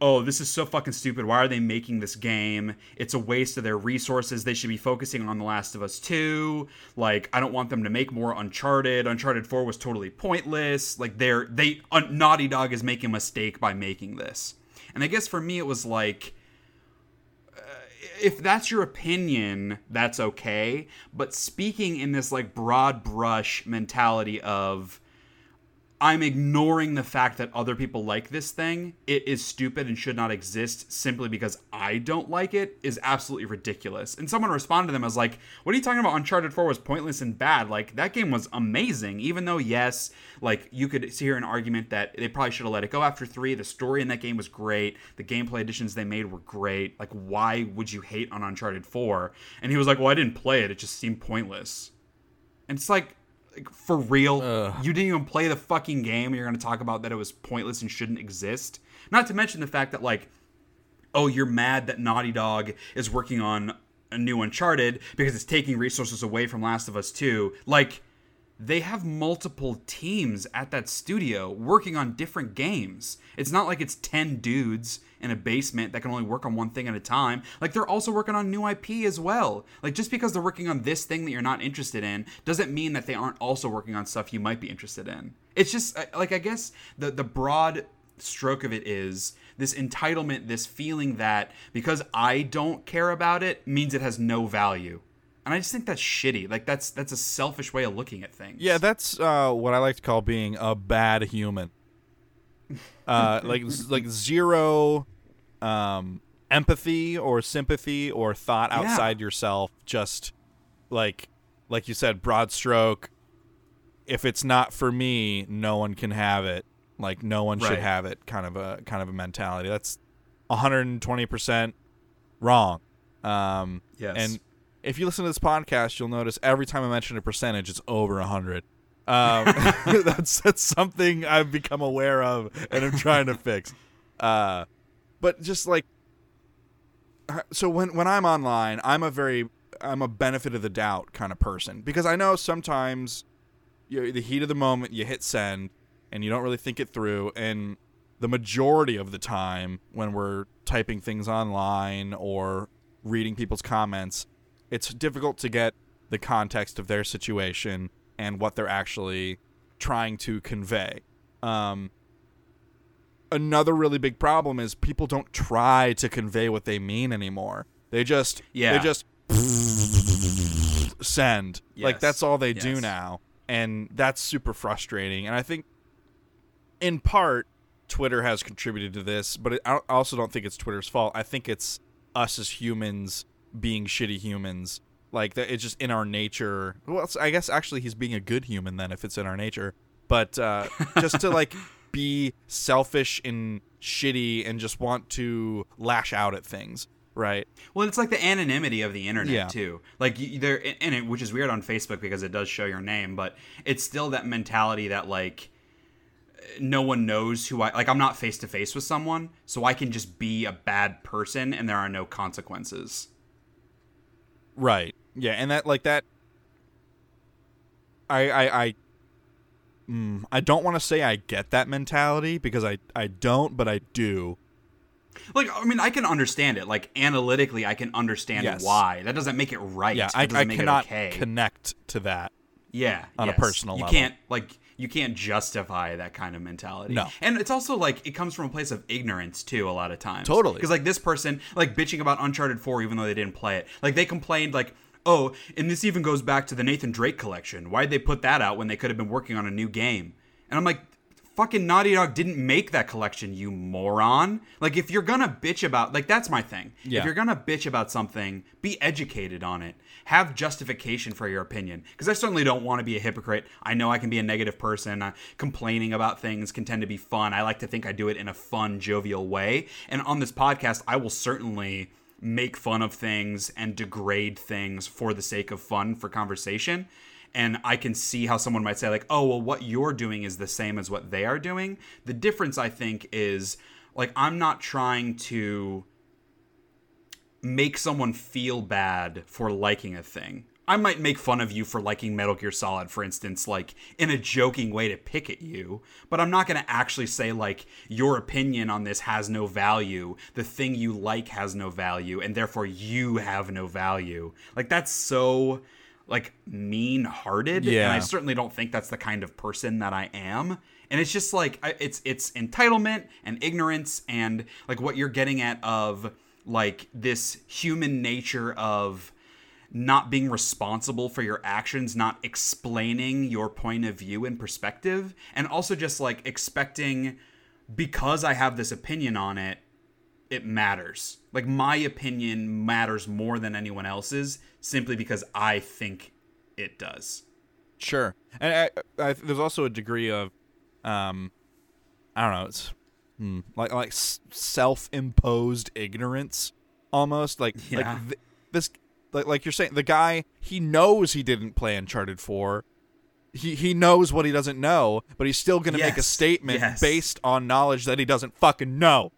oh, this is so fucking stupid. Why are they making this game? It's a waste of their resources. They should be focusing on The Last of Us 2. Like, I don't want them to make more Uncharted. Uncharted 4 was totally pointless. Like, they're, they, uh, Naughty Dog is making a mistake by making this. And I guess for me, it was like, uh, if that's your opinion, that's okay. But speaking in this like broad brush mentality of, I'm ignoring the fact that other people like this thing. It is stupid and should not exist simply because I don't like it is absolutely ridiculous. And someone responded to them as like, "What are you talking about? Uncharted 4 was pointless and bad. Like that game was amazing. Even though yes, like you could here an argument that they probably should have let it go after 3. The story in that game was great. The gameplay additions they made were great. Like why would you hate on Uncharted 4?" And he was like, "Well, I didn't play it. It just seemed pointless." And it's like, like for real, Ugh. you didn't even play the fucking game. You're going to talk about that it was pointless and shouldn't exist. Not to mention the fact that like, oh, you're mad that Naughty Dog is working on a new Uncharted because it's taking resources away from Last of Us 2. Like, they have multiple teams at that studio working on different games. It's not like it's 10 dudes in a basement that can only work on one thing at a time. Like they're also working on new IP as well. Like just because they're working on this thing that you're not interested in doesn't mean that they aren't also working on stuff you might be interested in. It's just like I guess the the broad stroke of it is this entitlement, this feeling that because I don't care about it means it has no value. And I just think that's shitty. Like that's that's a selfish way of looking at things. Yeah, that's uh, what I like to call being a bad human. Uh, like like zero um, empathy or sympathy or thought Yeah. outside yourself. Just like like you said, broad stroke. If it's not for me, no one can have it. Like no one should have it. Kind of a kind of a mentality. That's 120 percent wrong. Um, Yes. and if you listen to this podcast, you'll notice every time I mention a percentage, it's over hundred. Um, that's that's something I've become aware of and I'm trying to fix. Uh, but just like so when when I'm online, I'm a very I'm a benefit of the doubt kind of person because I know sometimes you the heat of the moment you hit send and you don't really think it through and the majority of the time when we're typing things online or reading people's comments, it's difficult to get the context of their situation and what they're actually trying to convey. Um, another really big problem is people don't try to convey what they mean anymore. They just Yeah. they just send. Like that's all they do now. And that's super frustrating. And I think in part Twitter has contributed to this, but it, I also don't think it's Twitter's fault. I think it's us as humans being shitty humans. Like that, it's just in our nature. Well, I guess actually he's being a good human then, if it's in our nature. But uh, just to like be selfish and shitty and just want to lash out at things, right? Well, it's like the anonymity of the internet Yeah. too. Like there, and it, which is weird on Facebook because it does show your name, but it's still that mentality that like no one knows who I like. I'm not face to face with someone, so I can just be a bad person, and there are no consequences. Right. Yeah, and that like that. I I I. Mm, I don't want to say I get that mentality because I I don't, but I do. Like, I mean, I can understand it. Like analytically, I can understand Yes. why. That doesn't make it right. Yeah, I, I cannot okay. connect to that. yeah on a personal you level. You can't like you can't justify that kind of mentality. No. and it's also like it comes from a place of ignorance too a lot of times. Totally. because like this person like bitching about uncharted 4 even though they didn't play it. Like they complained like oh and this even goes back to the nathan drake collection. Why'd they put that out when they could have been working on a new game? And i'm like fucking Naughty Dog didn't make that collection, you moron. Like, if you're gonna bitch about, like, that's my thing. Yeah. If you're gonna bitch about something, be educated on it. Have justification for your opinion. Because I certainly don't want to be a hypocrite. I know I can be a negative person. Uh, complaining about things can tend to be fun. I like to think I do it in a fun, jovial way. And on this podcast, I will certainly make fun of things and degrade things for the sake of fun for conversation and I can see how someone might say like, "Oh, well what you're doing is the same as what they are doing." The difference I think is like I'm not trying to make someone feel bad for liking a thing. I might make fun of you for liking Metal Gear Solid, for instance, like in a joking way to pick at you, but I'm not going to actually say, like, your opinion on this has no value, the thing you like has no value, and therefore you have no value. Like, that's so, like, mean hearted. Yeah. And I certainly don't think that's the kind of person that I am. And it's just like, it's, it's entitlement and ignorance and, like, what you're getting at of, like, this human nature of, not being responsible for your actions, not explaining your point of view and perspective, and also just like expecting because I have this opinion on it, it matters. Like my opinion matters more than anyone else's simply because I think it does. Sure, and I, I, there's also a degree of, um, I don't know, it's hmm, like like self-imposed ignorance, almost like Yeah. like th- this, like like you're saying, the guy he knows he didn't play Uncharted Four. He, he knows what he doesn't know, but he's still going to make a statement yes. based on knowledge that he doesn't fucking know.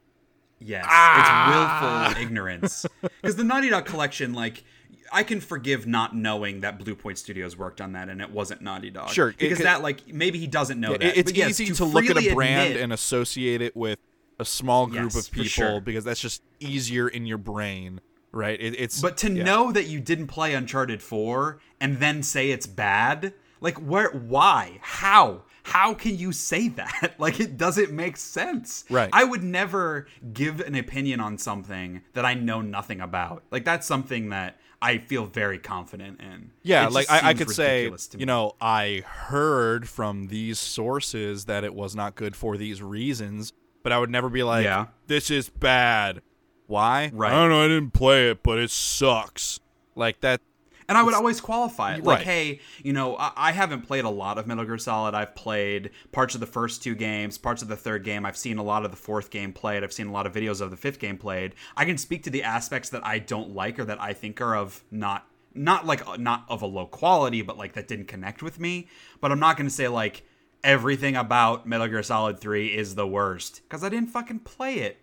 Yes, Ah! it's willful ignorance. Because the Naughty Dog collection, like, I can forgive not knowing that Bluepoint Studios worked on that and it wasn't Naughty Dog. Sure, because that, like, maybe he doesn't know It- that. it's yes, easy to, look at a brand admit- and associate it with a small group Yes, of people sure. because that's just easier in your brain, right? It, it's But to yeah. know that you didn't play Uncharted 4 and then say it's bad, like where why? How? How can you say that? Like it doesn't make sense. Right. I would never give an opinion on something that I know nothing about. Like that's something that I feel very confident in. Yeah, like I, I could say, you know, I heard from these sources that it was not good for these reasons, but I would never be like, Yeah. this is bad. Why? Right. I don't know. I didn't play it, but it sucks. Like that. And I would always qualify it. Like, Right. hey, you know, I, I haven't played a lot of Metal Gear Solid. I've played parts of the first two games, parts of the third game. I've seen a lot of the fourth game played. I've seen a lot of videos of the fifth game played. I can speak to the aspects that I don't like or that I think are of not not like uh, not of a low quality, but like that didn't connect with me. But I'm not going to say like everything about Metal Gear Solid 3 is the worst because I didn't fucking play it.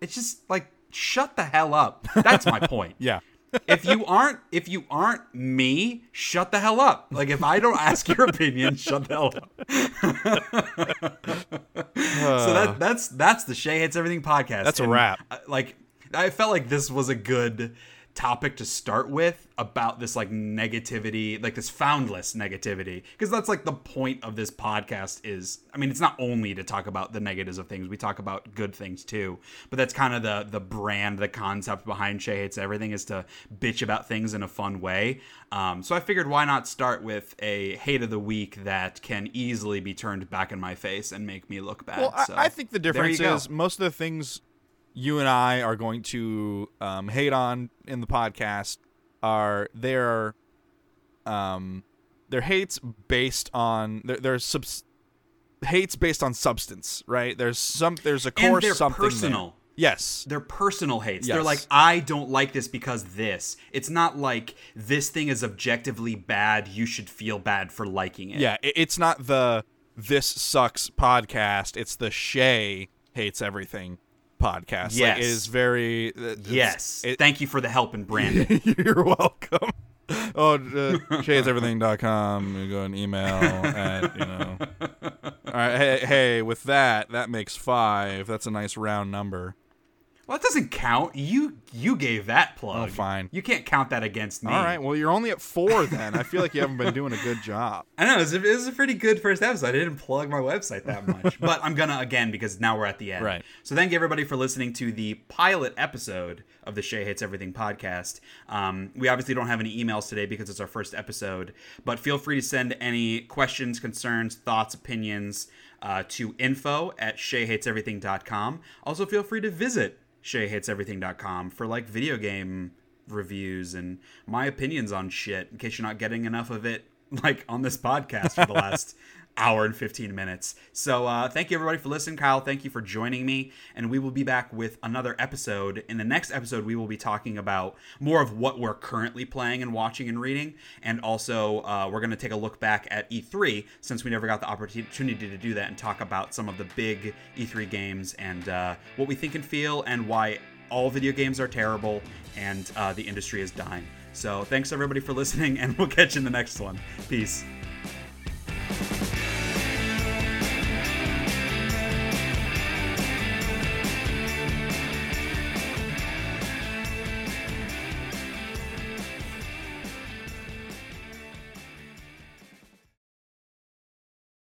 It's just like shut the hell up. That's my point. Yeah. If you aren't if you aren't me, shut the hell up. Like if I don't ask your opinion, shut the hell up. so that that's that's the Shea Hates Everything podcast. That's a wrap. uh, Like I felt like this was a good topic to start with about this like negativity, like this foundless negativity, because that's like the point of this podcast is. I mean, it's not only to talk about the negatives of things; we talk about good things too. But that's kind of the the brand, the concept behind Shea Hates Everything is to bitch about things in a fun way. Um, so I figured, why not start with a hate of the week that can easily be turned back in my face and make me look bad. Well, I, so, I think the difference is most of the things you and I are going to um, hate on in the podcast are they're um they're hates based on there, there's subs- hates based on substance, right? There's some there's a they're something there. personal. Yes. they're personal hates. They're like, I don't like this because this. It's not like this thing is objectively bad. You should feel bad for liking it. Yeah, it's not the this sucks podcast. It's the Shea hates everything podcast. Like, Yes. it is very uh, Yes. it- Thank you for the help in branding. You're welcome. Oh, uh, sheahateseverything.com. You go and email at, you know. All right. Hey, hey, with that, that makes five. That's a nice round number. Well, it doesn't count. You you gave that plug. Oh, fine. You can't count that against me. All right. Well, you're only at four then. I feel like you haven't been doing a good job. I know it was, a, it was a pretty good first episode. I didn't plug my website that much, but I'm gonna again because now we're at the end. Right. So thank you everybody for listening to the pilot episode of the Shea Hates Everything podcast. Um, we obviously don't have any emails today because it's our first episode, but feel free to send any questions, concerns, thoughts, opinions uh, to info at sheahateseverything.com. Also, feel free to visit sheahateseverything.com for like video game reviews and my opinions on shit in case you're not getting enough of it like on this podcast for the last hour and 15 minutes. So uh, thank you everybody for listening. Kyle, thank you for joining me. And we will be back with another episode. In the next episode, we will be talking about more of what we're currently playing and watching and reading. And also, uh, we're going to take a look back at E3 since we never got the opportunity to do that and talk about some of the big E3 games and uh, what we think and feel and why all video games are terrible and uh, the industry is dying. So thanks everybody for listening, and we'll catch you in the next one. Peace.